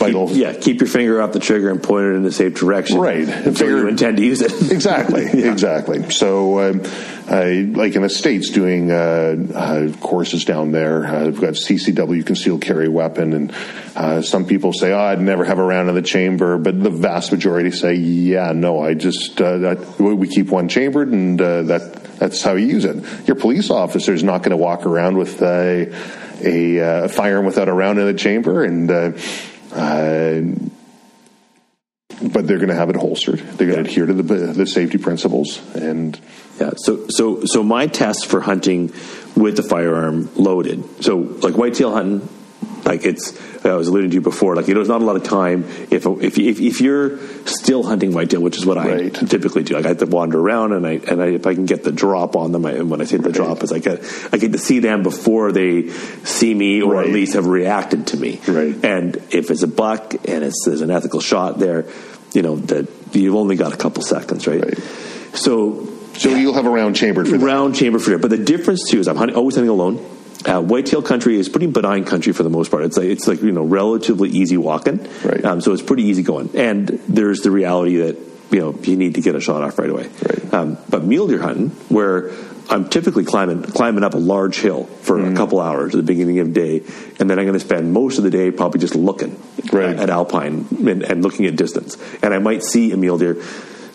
yeah, keep your finger off the trigger and point it in the safe direction. Right. Until you intend to use it. [laughs] exactly. yeah. Exactly. So, um, I, like in the States, doing uh, uh, courses down there, uh, we've got CCW, concealed carry weapon, and uh, some people say, oh, I'd never have a round in the chamber, but the vast majority say, yeah, no, I just, uh, that, we keep one chambered, and uh, that that's how you use it. Your police officer is not going to walk around with a, a firearm without a round in the chamber, and uh, but they're going to have it holstered. They're going to adhere to the, the safety principles, and yeah. So, so, so my test for hunting with the firearm loaded. So, like whitetail hunting, like it's I was alluding to you before. Like you know, there's not a lot of time if if if, if you're still hunting whitetail, which is what right. I typically do. Like I have to wander around, and I and I, if I can get the drop on them, I, and when I say the right. drop is I get I get to see them before they see me, or right. at least have reacted to me. Right. And if it's a buck and it's there's an ethical shot there, you know that you've only got a couple seconds, right? So. So you'll have a round chambered for that. Round chamber for that. But the difference too is I'm hunting, always hunting alone uh, whitetail country is pretty benign country for the most part. It's like it's like you know relatively easy walking, right? Um, so it's pretty easy going. And there's the reality that you know you need to get a shot off right away. Right. Um, but mule deer hunting, where I'm typically climbing climbing up a large hill for mm-hmm. a couple hours at the beginning of the day, and then I'm going to spend most of the day probably just looking right. at, at, alpine and, and looking at distance. And I might see a mule deer,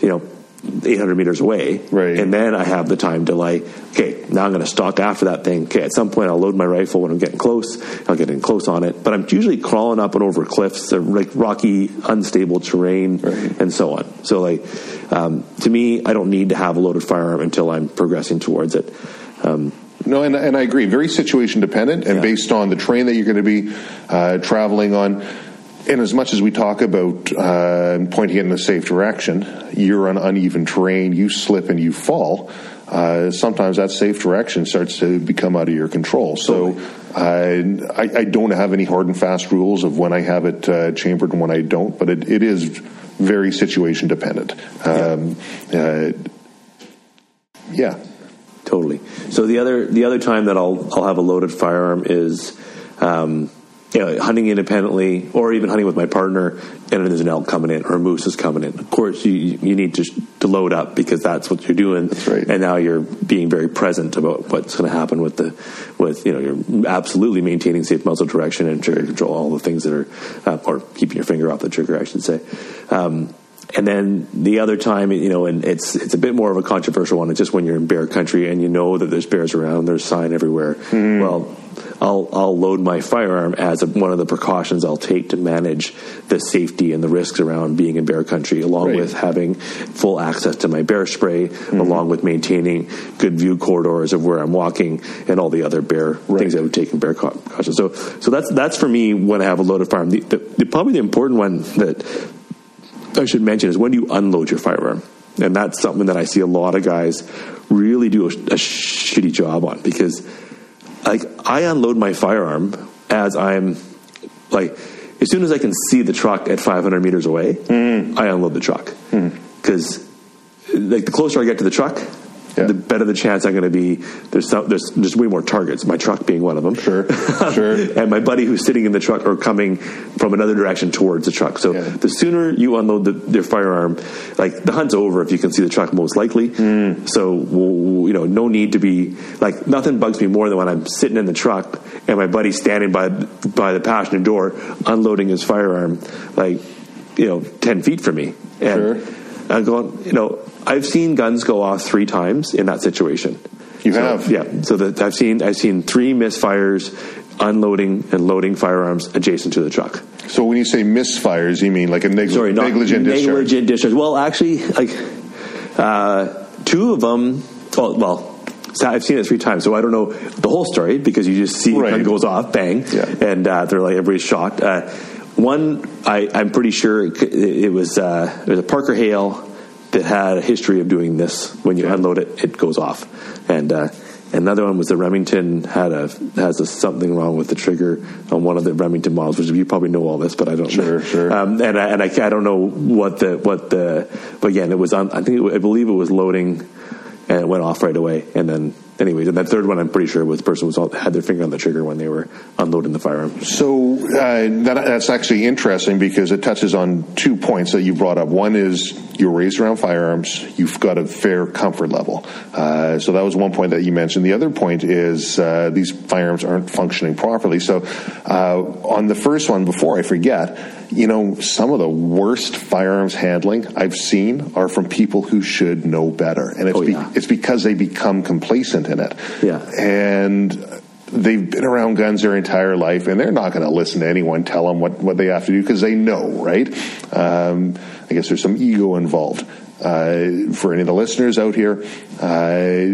you know 800 meters away. Right. And then I have the time to like, okay, now I'm going to stalk after that thing. Okay, at some point I'll load my rifle when I'm getting close. I'll get in close on it. But I'm usually crawling up and over cliffs, or like rocky, unstable terrain, right. and so on. So like, um, to me, I don't need to have a loaded firearm until I'm progressing towards it. Um, no, and, and I agree. Very situation dependent, and yeah. based on the terrain that you're going to be uh, traveling on and as much as we talk about uh, pointing in a safe direction, you're on uneven terrain, you slip and you fall. Uh, sometimes that safe direction starts to become out of your control. So uh, I, I, don't have any hard and fast rules of when I have it uh, chambered and when I don't, but it, it is very situation dependent. Um, yeah. Uh, yeah. Totally. So the other the other time that I'll I'll have a loaded firearm is um, you know, hunting independently or even hunting with my partner and there's an elk coming in or a moose is coming in. Of course, you, you need to, to load up because that's what you're doing. That's right. And now you're being very present about what's going to happen with the, with, you know, you're absolutely maintaining safe muzzle direction and trigger control, all the things that are, uh, or keeping your finger off the trigger, I should say. Um, and then the other time, you know, and it's it's a bit more of a controversial one. It's just when you're in bear country and you know that there's bears around, there's sign everywhere. Mm. Well, I'll I'll load my firearm as a, one of the precautions I'll take to manage the safety and the risks around being in bear country, along right. with having full access to my bear spray, mm. along with maintaining good view corridors of where I'm walking and all the other bear right. things I would take in bear caution. So so that's that's for me when I have a loaded firearm. The, the, the, probably the important one that I should mention is when do you unload your firearm? And that's something that I see a lot of guys really do a, a shitty job on because like I unload my firearm as I'm like as soon as I can see the truck at 500 meters away, mm. I unload the truck because mm. like the closer I get to the truck, yeah. the better the chance I'm going to be. There's some, there's there's way more targets. My truck being one of them. Sure, [laughs] sure. and my buddy who's sitting in the truck or coming from another direction towards the truck. So yeah. the sooner you unload the, their firearm, like the hunt's over if you can see the truck most likely. Mm. So we'll, you know, no need to be like nothing bugs me more than when I'm sitting in the truck and my buddy's standing by by the passenger door unloading his firearm, like you know, ten feet from me. And sure. I'm going, you know, I've seen guns go off three times in that situation. You so, have, yeah. So that I've seen I've seen three misfires, unloading and loading firearms adjacent to the truck. So when you say misfires, you mean like a Sorry, negligent discharge? Negligent discharge. Well, actually, like uh, two of them well, well. So I've seen it three times, so I don't know the whole story because you just see Right. it goes off, bang, Yeah. and uh, they're like everybody's shocked. Uh, one, I, I'm pretty sure it, it was uh, it was a Parker Hale that had a history of doing this. When you unload it, it goes off, and uh, another one was the Remington had a has a, something wrong with the trigger on one of the Remington models, which you probably know all this, but I don't. Sure, know. sure. Um, and I, and I, I don't know what the what the but again it was on I think it, I believe it was loading and it went off right away and then anyways and that third one I'm pretty sure was the person was all, had their finger on the trigger when they were unloading the firearm So uh, that, that's actually interesting because it touches on two points that you brought up. One is you're raised around firearms, you've got a fair comfort level. Uh, so that was one point that you mentioned. The other point is uh, these firearms aren't functioning properly. So uh, on the first one, before I forget, you know, some of the worst firearms handling I've seen are from people who should know better, and it's Oh, be- it's because they become complacent in it. Yeah. and they've been around guns their entire life and they're not going to listen to anyone tell them what, what they have to do because they know, right? Um, I guess there's some ego involved. Uh, for any of the listeners out here, uh,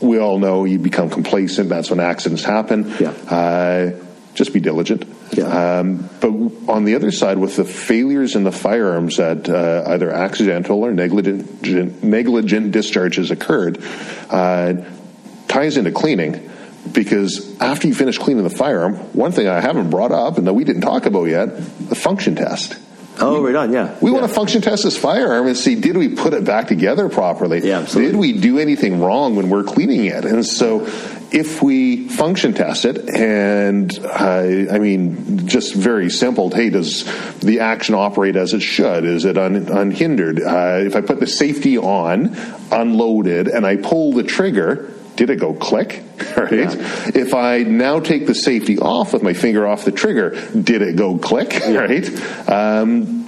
we all know you become complacent. That's when accidents happen. Yeah. Uh, just be diligent. Yeah. Um, but on the other side, with the failures in the firearms that uh, either accidental or negligent, negligent discharges occurred, uh, ties into cleaning. Because after you finish cleaning the firearm, one thing I haven't brought up and that we didn't talk about yet, the function test. Oh we, right on yeah We yeah. want to function test this firearm and see did we put it back together properly? Yeah, absolutely. Did we do anything wrong when we're cleaning it? And so, if we function test it, and uh, I mean, just very simple. Hey, does the action operate as it should? Is it un- unhindered? Uh, if I put the safety on, unloaded, and I pull the trigger. Did it go click? [laughs] Right. If I now take the safety off with my finger off the trigger, did it go click? [laughs] Right. Um,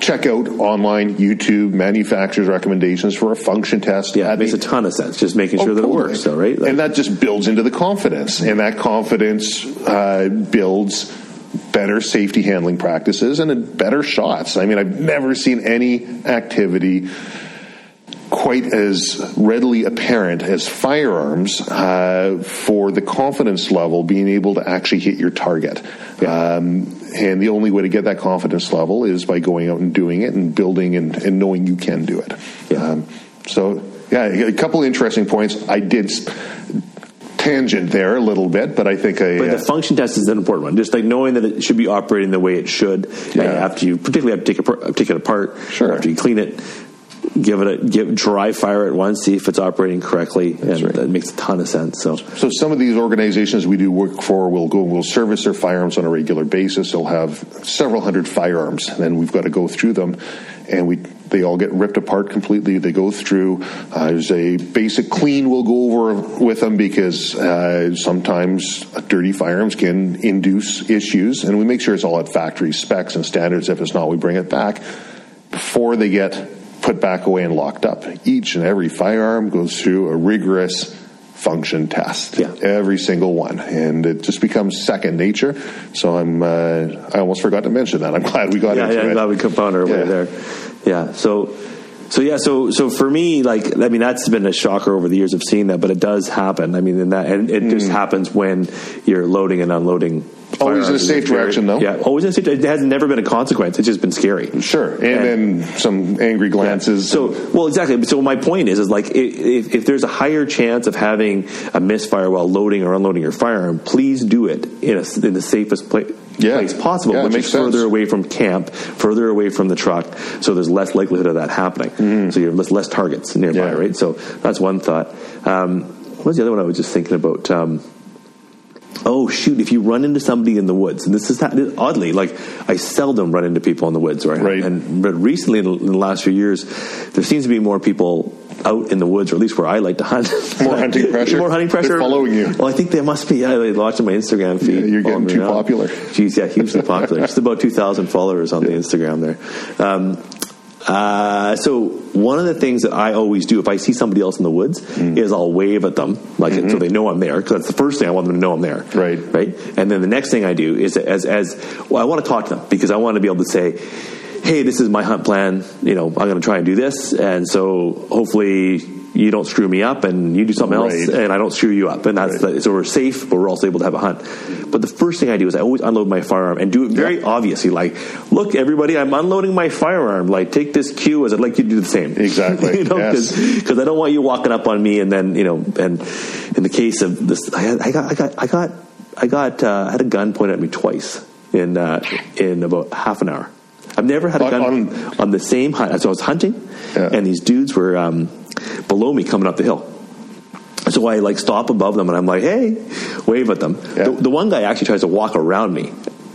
check out online YouTube manufacturers' recommendations for a function test. yeah it makes the- a ton of sense just making sure Oh, that it works though right Like- and that just builds into the confidence, and that confidence uh, builds better safety handling practices and better shots. I mean, I've never seen any activity quite as readily apparent as firearms uh, for the confidence level being able to actually hit your target. Um, and the only way to get that confidence level is by going out and doing it and building and, and knowing you can do it. Yeah. Um, so, yeah, a couple interesting points. I did tangent there a little bit, but I think I. But uh, the function test is an important one. Just like knowing that it should be operating the way it should Yeah. uh, after you, particularly after you take, it, take it apart. Sure. After you clean it, give it a give dry fire it once, see if it's operating correctly, and right. that makes a ton of sense. So So some of these organizations we do work for will go and will service their firearms on a regular basis. They'll have several hundred firearms, and then we've got to go through them, and we they all get ripped apart completely. They go through. Uh, there's a basic clean we'll go over with them because uh, sometimes dirty firearms can induce issues, and we make sure it's all at factory specs and standards. If it's not, we bring it back before they get put back away and locked up. Each and every firearm goes through a rigorous function test. Yeah. Every single one. And it just becomes second nature. So I'm, uh, I almost forgot to mention that. I'm glad we got yeah, into yeah, it. I'm glad we compound our way there. Yeah, so. So yeah, so so for me, like I mean, that's been a shocker over the years of seeing that, but it does happen. I mean, and that and it just happens when you're loading and unloading. Always in a safe direction, though. Yeah, always in a safe. It has never been a consequence. It's just been scary. Sure. And, then some angry glances. So, well, exactly. So my point is, is like if, if there's a higher chance of having a misfire while loading or unloading your firearm, please do it in a, in the safest pla- Yeah. place possible, Yeah, which makes is further sense. away from camp, further away from the truck, so there's less likelihood of that happening. So you have less, less targets nearby. Yeah. right? So that's one thought. Um, what was the other one I was just thinking about? Um, Oh shoot! If you run into somebody in the woods, and this is ha- oddly like I seldom run into people in the woods, right? Right. And but recently, in the, in the last few years, there seems to be more people out in the woods, or at least where I like to hunt. [laughs] More hunting [laughs] pressure? more hunting pressure. They're following you. Well, I think they must be. Yeah, they watching my Instagram feed. Yeah, you're getting too popular. Jeez, yeah, hugely popular. Just about two thousand followers on the Instagram there. Um, uh, so one of the things that I always do if I see somebody else in the woods Mm. is I'll wave at them, like so they know I'm there. Because that's the first thing I want them to know I'm there. Mm-hmm. Right. Right. And then the next thing I do is as as well, I want to talk to them because I want to be able to say, "Hey, this is my hunt plan. You know, I'm going to try and do this, and so hopefully." You don't screw me up and you do something else and I don't screw you up. And that's Right. the, so we're safe, but we're also able to have a hunt. But the first thing I do is I always unload my firearm and do it very obviously. Like, look, everybody, I'm unloading my firearm. Like, take this cue as I'd like you to do the same. Exactly. [laughs] you know, Yes. because I don't want you walking up on me and then you know. And in the case of this, I, I got, I got, I got, I got, uh, I had a gun pointed at me twice in uh, in about half an hour. I've never had a On- gun on- on, the same hunt. So I was hunting, Yeah. and these dudes were um, below me coming up the hill. So I like stop above them and I'm like, hey, wave at them. Yeah. The, the one guy actually tries to walk around me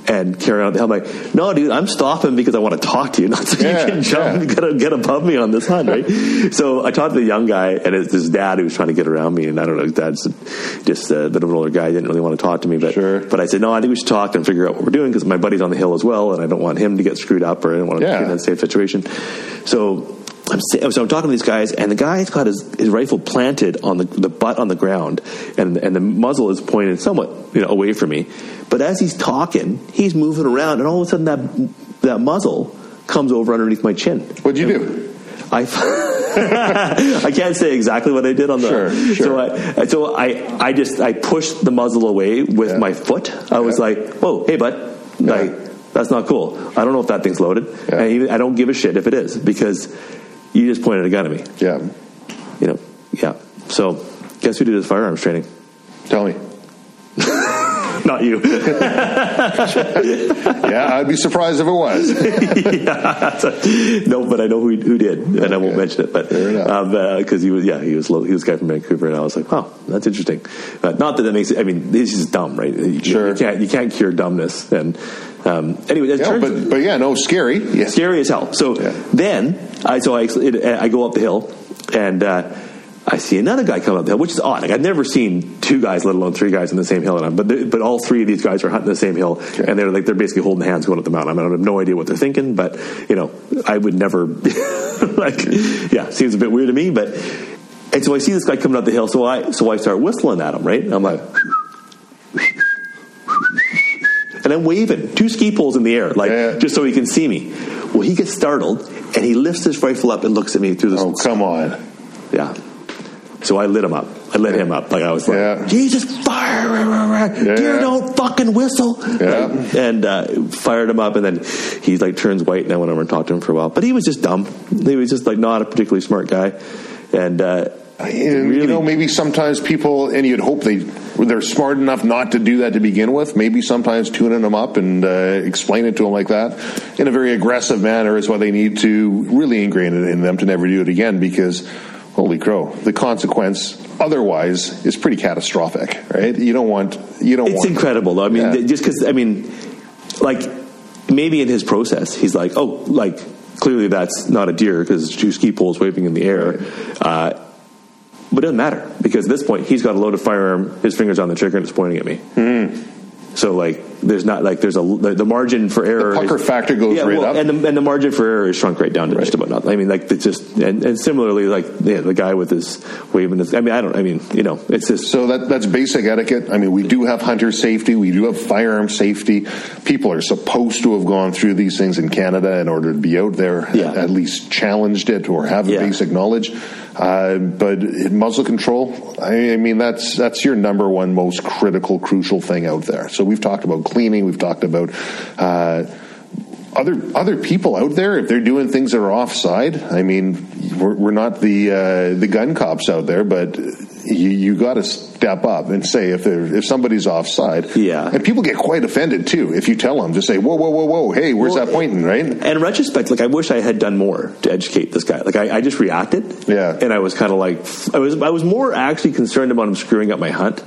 and carry on the hill. I'm like, no, dude, I'm stopping because I want to talk to you, [laughs] not so Yeah, you can jump yeah. and get, get above me on this hunt, right? [laughs] so I talked to the young guy and it's his dad who was trying to get around me. And I don't know, his dad's just a bit of an older guy. He didn't really want to talk to me. But, Sure. but I said, no, I think we should talk and figure out what we're doing because my buddy's on the hill as well and I don't want him to get screwed up or I don't want to be in that same situation. So I'm, sa- so I'm talking to these guys, and the guy's got his, his rifle planted on the, the butt on the ground, and and the muzzle is pointed somewhat you know away from me. But as he's talking, he's moving around, and all of a sudden that that muzzle comes over underneath my chin. What'd you do? I [laughs] I can't say exactly what I did on the. Sure, sure. So I so I I just I pushed the muzzle away with Yeah. my foot. I was like, whoa, hey bud, like that's not cool. I don't know if that thing's loaded, Yeah. I don't give a shit if it is because you just pointed a gun at me. Yeah. You know, yeah. So guess who did his firearms training? Tell me. [laughs] Not you. [laughs] Yeah, I'd be surprised if it was. [laughs] yeah. no, but I know who, who did, and I won't mention it. But Fair enough. because he was, yeah, he was lo- he was a guy from Vancouver, and I was like, oh, that's interesting. Uh, not that that makes it. I mean, this is dumb, right? You, Sure. you can't you can't cure dumbness. And um, anyway, Yeah, but but yeah, no, scary. Yeah. scary as hell. So Yeah. then, I so I it, I go up the hill and uh, I see another guy come up the hill, which is odd. Like I've never seen two guys, let alone three guys, in the same hill. And I'm, but but all three of these guys are hunting the same hill, and they're like they're basically holding hands going up the mountain. I, mean, I have no idea what they're thinking, but you know, I would never [laughs] like. Yeah, seems a bit weird to me, but. And so I see this guy coming up the hill, so I so I start whistling at him, right? I'm like, and I'm waving two ski poles in the air, like Yeah. just so he can see me. Well, he gets startled and he lifts his rifle up and looks at me through this. Oh, come on. Yeah. So I lit him up. I lit him up. Like I was like, Yeah. Jesus, fire! Yeah. Deer don't fucking whistle. Yeah. And uh, fired him up, and then he like turns white, and I went over and talked to him for a while. But he was just dumb. He was just like not a particularly smart guy, and. Uh, And, you know, maybe sometimes people, and you'd hope they they're smart enough not to do that to begin with. Maybe sometimes tuning them up and uh, explain it to them like that in a very aggressive manner is what they need to really ingrain it in them to never do it again. Because, holy crow, the consequence otherwise is pretty catastrophic, right? You don't want you don't It's want incredible, though. I mean, Yeah. just because I mean, like maybe in his process, he's like, oh, like clearly that's not a deer because two ski poles waving in the air. Uh, but it doesn't matter because at this point he's got a loaded firearm, his fingers on the trigger, and it's pointing at me. Hmm. So like, there's not like there's a the, the margin for error. Hmm. pucker is- factor goes yeah, right well, up. and the, and the margin for error is shrunk right down to just about nothing. I mean, like it's just and, and similarly, like yeah, the guy with his waving his. I mean, I don't. I mean, you know, it's just So that that's basic etiquette. I mean, we do have hunter safety, we do have firearm safety. People are supposed to have gone through these things in Canada in order to be out there, Yeah. at least challenged it or have Yeah. basic knowledge. Uh, but muzzle control, I, I mean, that's that's your number one most critical, crucial thing out there. So we've talked about cleaning, we've talked about. Uh, other other people out there, if they're doing things that are offside, I mean, we're, we're not the uh, the gun cops out there, but you, you got to step up and say if if somebody's offside. Yeah. and people get quite offended too if you tell them just say whoa whoa whoa whoa hey where's Well, that pointing right? And in retrospect, like I wish I had done more to educate this guy. Like I, I just reacted, Yeah. and I was kind of like, I was, I was more actually concerned about him screwing up my hunt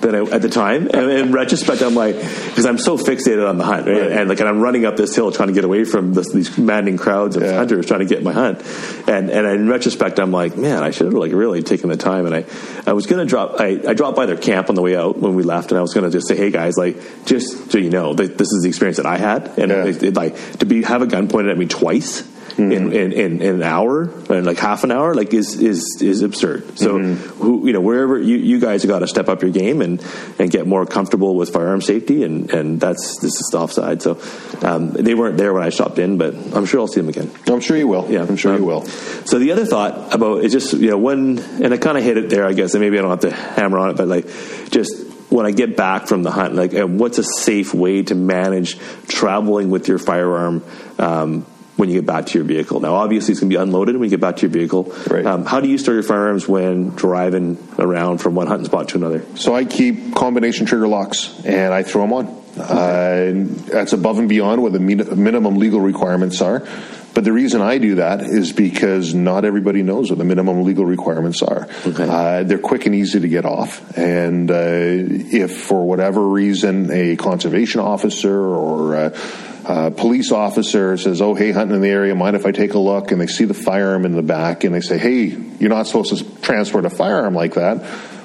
than I, at the time. And in retrospect, I'm like, because I'm so fixated on the hunt, right? Right. and like, and I'm running up this hill trying to get away from this, these maddening crowds of Yeah. hunters trying to get my hunt. And and in retrospect, I'm like, man, I should have like really taken the time. And I, I was gonna drop, I, I dropped by their camp on the way out when we left, and I was gonna just say, hey guys, like, just so you know, that this is the experience that I had, and Yeah. it, it, like to be have a gun pointed at me twice in, in, in, in an hour and like half an hour, like is is is absurd. So, who you know, wherever you, you guys have got to step up your game and and get more comfortable with firearm safety, and and that's this is the offside. So, um, they weren't there when I stopped in, but I'm sure I'll see them again. I'm sure you will. Yeah, I'm sure you Um, will. So the other thought about is just you know when, and I kind of hit it there, I guess, and maybe I don't have to hammer on it, but like just when I get back from the hunt, like what's a safe way to manage traveling with your firearm? Um, when you get back to your vehicle. Now, obviously, it's going to be unloaded when you get back to your vehicle. Right. Um, how do you store your firearms when driving around from one hunting spot to another? So I keep combination trigger locks and I throw them on. Uh, that's above and beyond what the minimum legal requirements are. But the reason I do that is because not everybody knows what the minimum legal requirements are. Okay. Uh, they're quick and easy to get off. And uh, if for whatever reason a conservation officer or a police officer says, "Oh, hey, hunting in the area, mind if I take a look?" and they see the firearm in the back, and they say, "Hey, you're not supposed to transport a firearm like that,"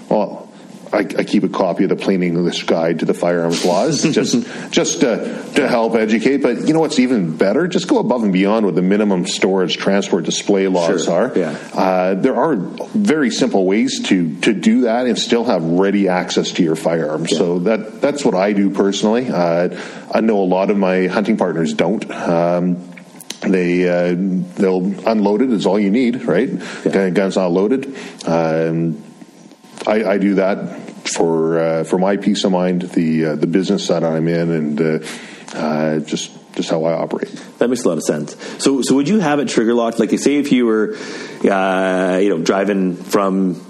well. I, I keep a copy of the plain English guide to the firearms laws, [laughs] just just to, to help educate. But you know what's even better? Just go above and beyond what the minimum storage transport display laws Sure, are. yeah. Uh, there are very simple ways to to do that and still have ready access to your firearm. So that that's what I do personally. Uh, I know a lot of my hunting partners don't. Um, they uh, they'll unload it is all you need, right? Gun- Gun's not loaded. Um, I, I do that for uh, for my peace of mind, the uh, the business that I'm in, and uh, uh, just just how I operate. That makes a lot of sense. So, so would you have it trigger locked? Like, say, if you were, uh, you know, driving from,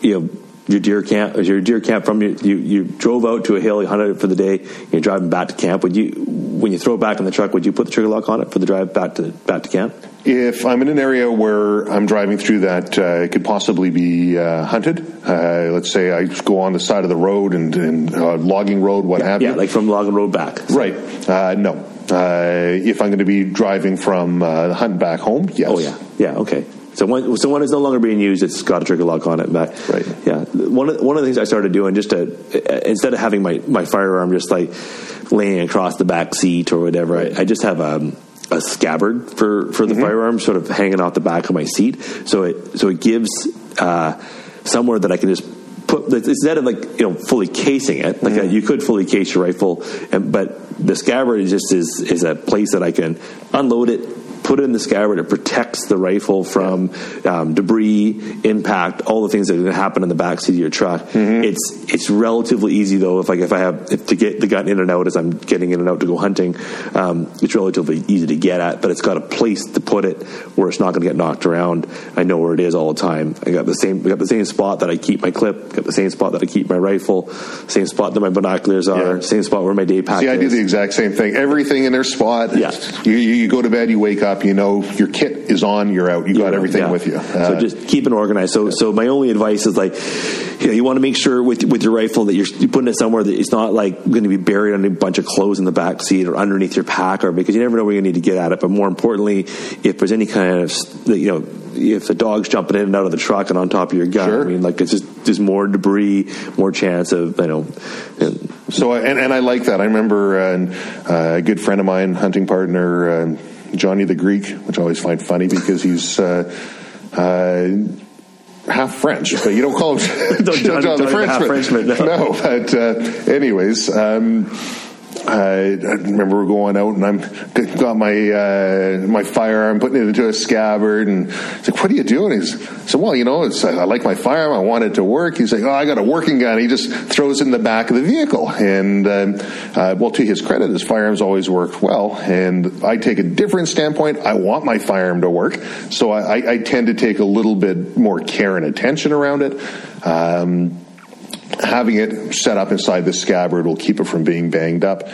you know, your deer camp, your deer camp from your, you, you drove out to a hill, you hunted it for the day, you're driving back to camp. Would you, when you throw it back in the truck, would you put the trigger lock on it for the drive back to back to camp? If I'm in an area where I'm driving through that uh, could possibly be uh, hunted, uh, let's say I go on the side of the road and, and uh, logging road, what have Yeah, you. like from logging Road back. right? Uh, no. Uh, if I'm going to be driving from uh, the hunt back home, yes. Oh yeah, yeah, okay. So when so when it's no longer being used, it's got a trigger lock on it. Back. Right. Yeah. One of one of the things I started doing just to instead of having my my firearm just like laying across the back seat or whatever, I, I just have um, a scabbard for for the firearm, sort of hanging off the back of my seat. So it so it gives uh, somewhere that I can just. Put, instead of like you know fully casing it, like uh, you could fully case your rifle, and, but the scabbard is just is is a place that I can unload it, put it in the scabbard. It protects the rifle from um, debris, impact, all the things that are going to happen in the back seat of your truck. It's it's relatively easy though. If like if I have if to get the gun in and out as I'm getting in and out to go hunting, um, it's relatively easy to get at. But it's got a place to put it where it's not going to get knocked around. I know where it is all the time. I got the same I got the same spot that I keep my clip. Got the same spot that I keep my rifle. Same spot that my binoculars are. Yeah. Same spot where my day pack See, I is. do the exact same thing. Everything in their spot. Yeah. You, you go to bed, you wake up, you know your kit is on, you're out, you got everything Yeah. with you. so Uh, just keep it organized. So, so my only advice is like, you, know, you want to make sure with with your rifle that you're, you're putting it somewhere that it's not like going to be buried under a bunch of clothes in the back seat or underneath your pack, or because you never know where you need to get at it. But more importantly, if there's any kind of you know, if the dog's jumping in and out of the truck and on top of your gun, Sure. I mean, like it's just there's more debris, more chance of you know. and- So, and, and I like that. I remember uh, uh, a good friend of mine, hunting partner, uh, Johnny the Greek, which I always find funny because he's uh, uh, half French, but you don't call him [laughs] Johnny- John the Johnny the half Frenchman, no. [laughs] no, but uh, anyways. Um, I, remember going out and I'm got my uh, my firearm, putting it into a scabbard, and he's like, "What are you doing?" He's said, "Well, you know, it's, I like my firearm. I want it to work." He's like, "Oh, I got a working gun." He just throws it in the back of the vehicle, and um, uh, well, to his credit, his firearms always worked well. And I take a different standpoint. I want my firearm to work, so I, I, I tend to take a little bit more care and attention around it. Um, having it set up inside the scabbard will keep it from being banged up.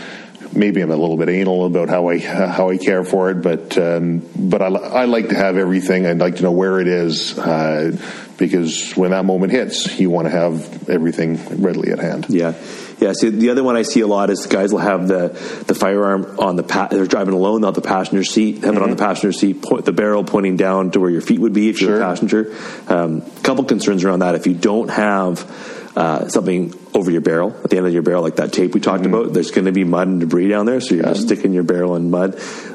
Maybe I'm a little bit anal about how I uh, how I care for it, but um, but I, I like to have everything. I'd like to know where it is uh, because when that moment hits, you want to have everything readily at hand. Yeah, yeah. See, the other one I see a lot is guys will have the the firearm on the pa- they're driving alone, not the passenger seat. Have it on the passenger seat, point the barrel pointing down to where your feet would be if you're Sure. a passenger. Um, couple concerns around that. If you don't have uh, something over your barrel at the end of your barrel, like that tape we talked about. There's going to be mud and debris down there, so you're just sticking your barrel in mud.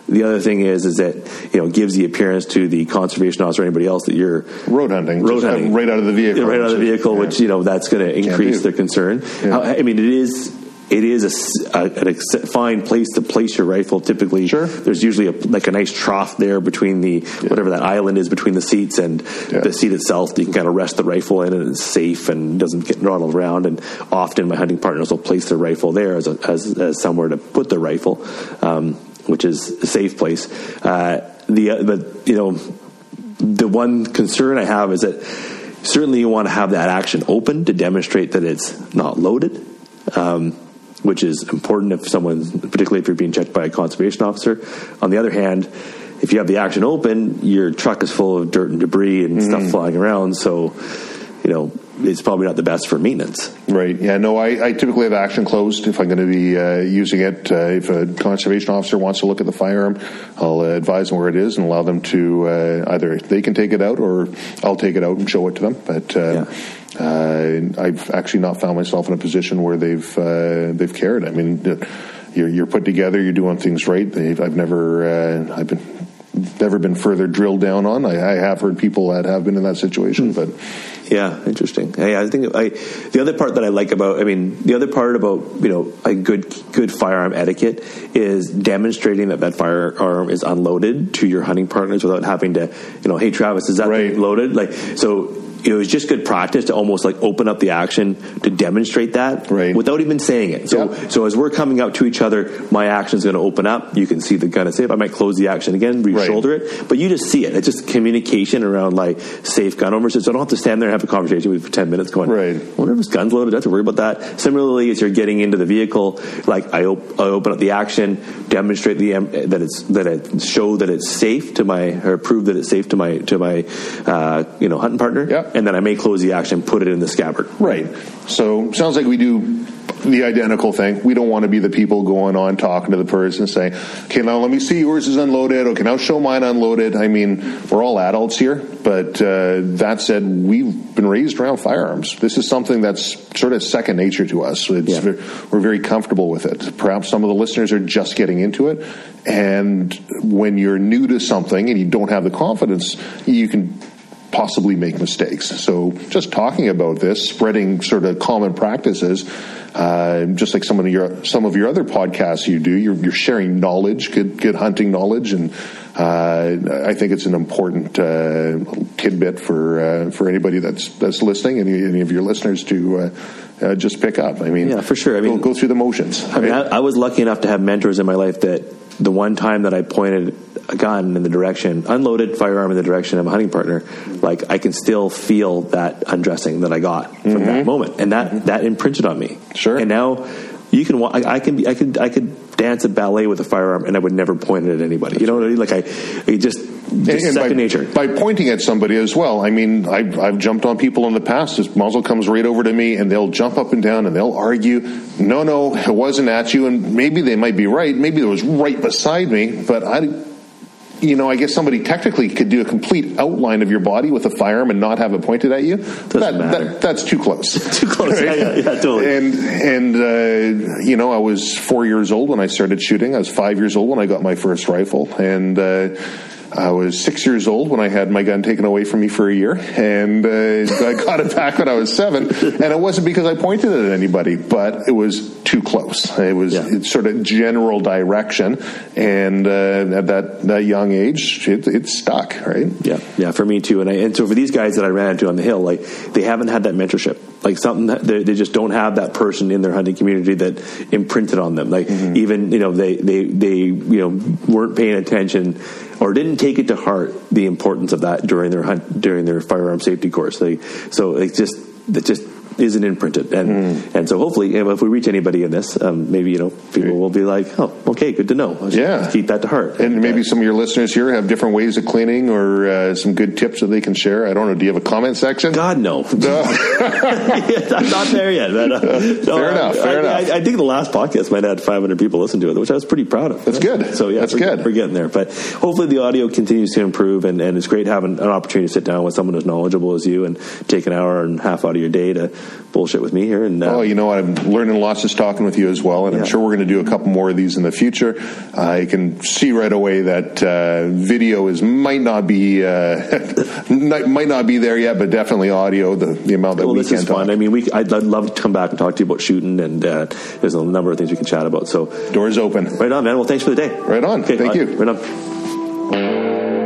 The other thing is, is that you know gives the appearance to the conservation officer or anybody else that you're Road hunting. road hunting right out of the vehicle. Right out of the vehicle, Yeah. which you know that's going to increase their concern. How- I mean, it is. It is a a, ex- fine place to place your rifle. Typically, Sure. there's usually a, like a nice trough there between the whatever that island is between the seats and Yeah. the seat itself. You can kind of rest the rifle in, and it's safe and doesn't get rattled around. And often, my hunting partners will place their rifle there as a, as, as somewhere to put their rifle, um, which is a safe place. Uh, the uh, but you know the one concern I have is that certainly you want to have that action open to demonstrate that it's not loaded, um, which is important if someone, particularly if you're being checked by a conservation officer. On the other hand, if you have the action open, your truck is full of dirt and debris and stuff flying around, so you know it's probably not the best for maintenance. Right. Yeah. No, I, I typically have action closed if I'm going to be uh, using it. Uh, if a conservation officer wants to look at the firearm, I'll uh, advise them where it is and allow them to uh, either they can take it out or I'll take it out and show it to them. But uh, uh, I've actually not found myself in a position where they've uh, they've cared. I mean, uh, you're, you're put together, you're doing things right. They've, I've never uh, I've been never been further drilled down on. I, I have heard people that have been in that situation, but. Yeah, interesting. Yeah, I think I the other part that I like about I mean the other part about you know a good good firearm etiquette is demonstrating that that firearm is unloaded to your hunting partners without having to you know hey Travis is that Right. loaded like so you was just good practice to almost like open up the action to demonstrate that Right. without even saying it. So, Yep. so as we're coming up to each other, my action is going to open up. You can see the gun is safe. I might close the action again, re-shoulder it, but you just see it. It's just communication around like safe gun ownership. So I don't have to stand there and have a conversation with you for 10 minutes going, Right. I wonder if this gun's loaded. I have to worry about that. Similarly, as you're getting into the vehicle, like I, op- I open up the action, demonstrate the that it's that it show that it's safe to my or prove that it's safe to my to my uh, you know hunting partner, Yep. And then I may close the action, put it in the scabbard. Right. So sounds like we do the identical thing. We don't want to be the people going on talking to the person saying, "Okay, now let me see yours is unloaded. Okay, now show mine unloaded." I mean, we're all adults here, but uh, that said, we've been raised around firearms. This is something that's sort of second nature to us. It's Yeah. We're very comfortable with it. Perhaps some of the listeners are just getting into it, and when you're new to something and you don't have the confidence, you can possibly make mistakes. So just talking about this, spreading sort of common practices, uh, just like some of your some of your other podcasts you do, you're, you're sharing knowledge, good good hunting knowledge, and uh, I think it's an important uh, tidbit for uh, for anybody that's that's listening, any, any of your listeners to. Uh, uh, just pick up. I mean, Yeah, for sure. I mean- go, go through the motions. I mean, I, I was lucky enough to have mentors in my life that the one time that I pointed a gun in the direction, unloaded firearm in the direction of a hunting partner, like I can still feel that undressing that I got from that moment, and that that imprinted on me. Mm-hmm. Sure. And now you can, I, I can be, I could, I could dance a ballet with a firearm, and I would never point it at anybody. You know what I mean? Like I, it just, just And- and second by, nature. By pointing at somebody as well. I mean, I've, I've jumped on people in the past. This muzzle comes right over to me and they'll jump up and down and they'll argue, no, no, it wasn't at you. And maybe they might be right. Maybe it was right beside me, but I, you know, I guess somebody technically could do a complete outline of your body with a firearm and not have it pointed at you. That, matter. that- that's too close. [laughs] Too close. Yeah, yeah, yeah, totally. And and uh, you know, I was four years old when I started shooting. I was five years old when I got my first rifle, and uh, I was six years old when I had my gun taken away from me for a year, and uh, I got it back when I was seven. And it wasn't because I pointed it at anybody, but it was too close. It was Yeah. it's sort of general direction, and uh, at that that young age, it, it stuck. Right? Yeah, yeah, for me too. And I, and so for these guys that I ran into on the hill, like they haven't had that mentorship, like something that they, they just don't have that person in their hunting community that imprinted on them. Like even you know they they they you know weren't paying attention or didn't take it to heart the importance of that during their hunt during their firearm safety course. They so it just it just isn't imprinted and and so hopefully if we reach anybody in this um, maybe you know people will be like oh okay good to know Yeah. keep that to heart And maybe some of your listeners here have different ways of cleaning or uh, some good tips that they can share. I don't know. Do you have a comment section? God no [laughs] [laughs] I'm not there yet. But, uh, [laughs] no, Fair enough, I, fair I, enough. I, I think the last podcast might have had 500 people listen to it, which I was pretty proud of. That's good. So yeah, That's we're, good. We're getting there, but hopefully the audio continues to improve, and, and it's great having an opportunity to sit down with someone as knowledgeable as you and take an hour and a half out of your day to bullshit with me here. And uh, Oh, you know what? I'm learning lots just talking with you as well, and I'm sure we're going to do a couple more of these in the future. I can see right away that uh, video is might not be uh, [laughs] might might not be there yet, but definitely audio. The, the amount that well, we this can is talk. fun. I mean, we I'd, I'd love to come back and talk to you about shooting, and uh, there's a number of things we can chat about. So, Doors open. right on, man. Well, thanks for the day. Right on. Okay, Thank you. right, Right on.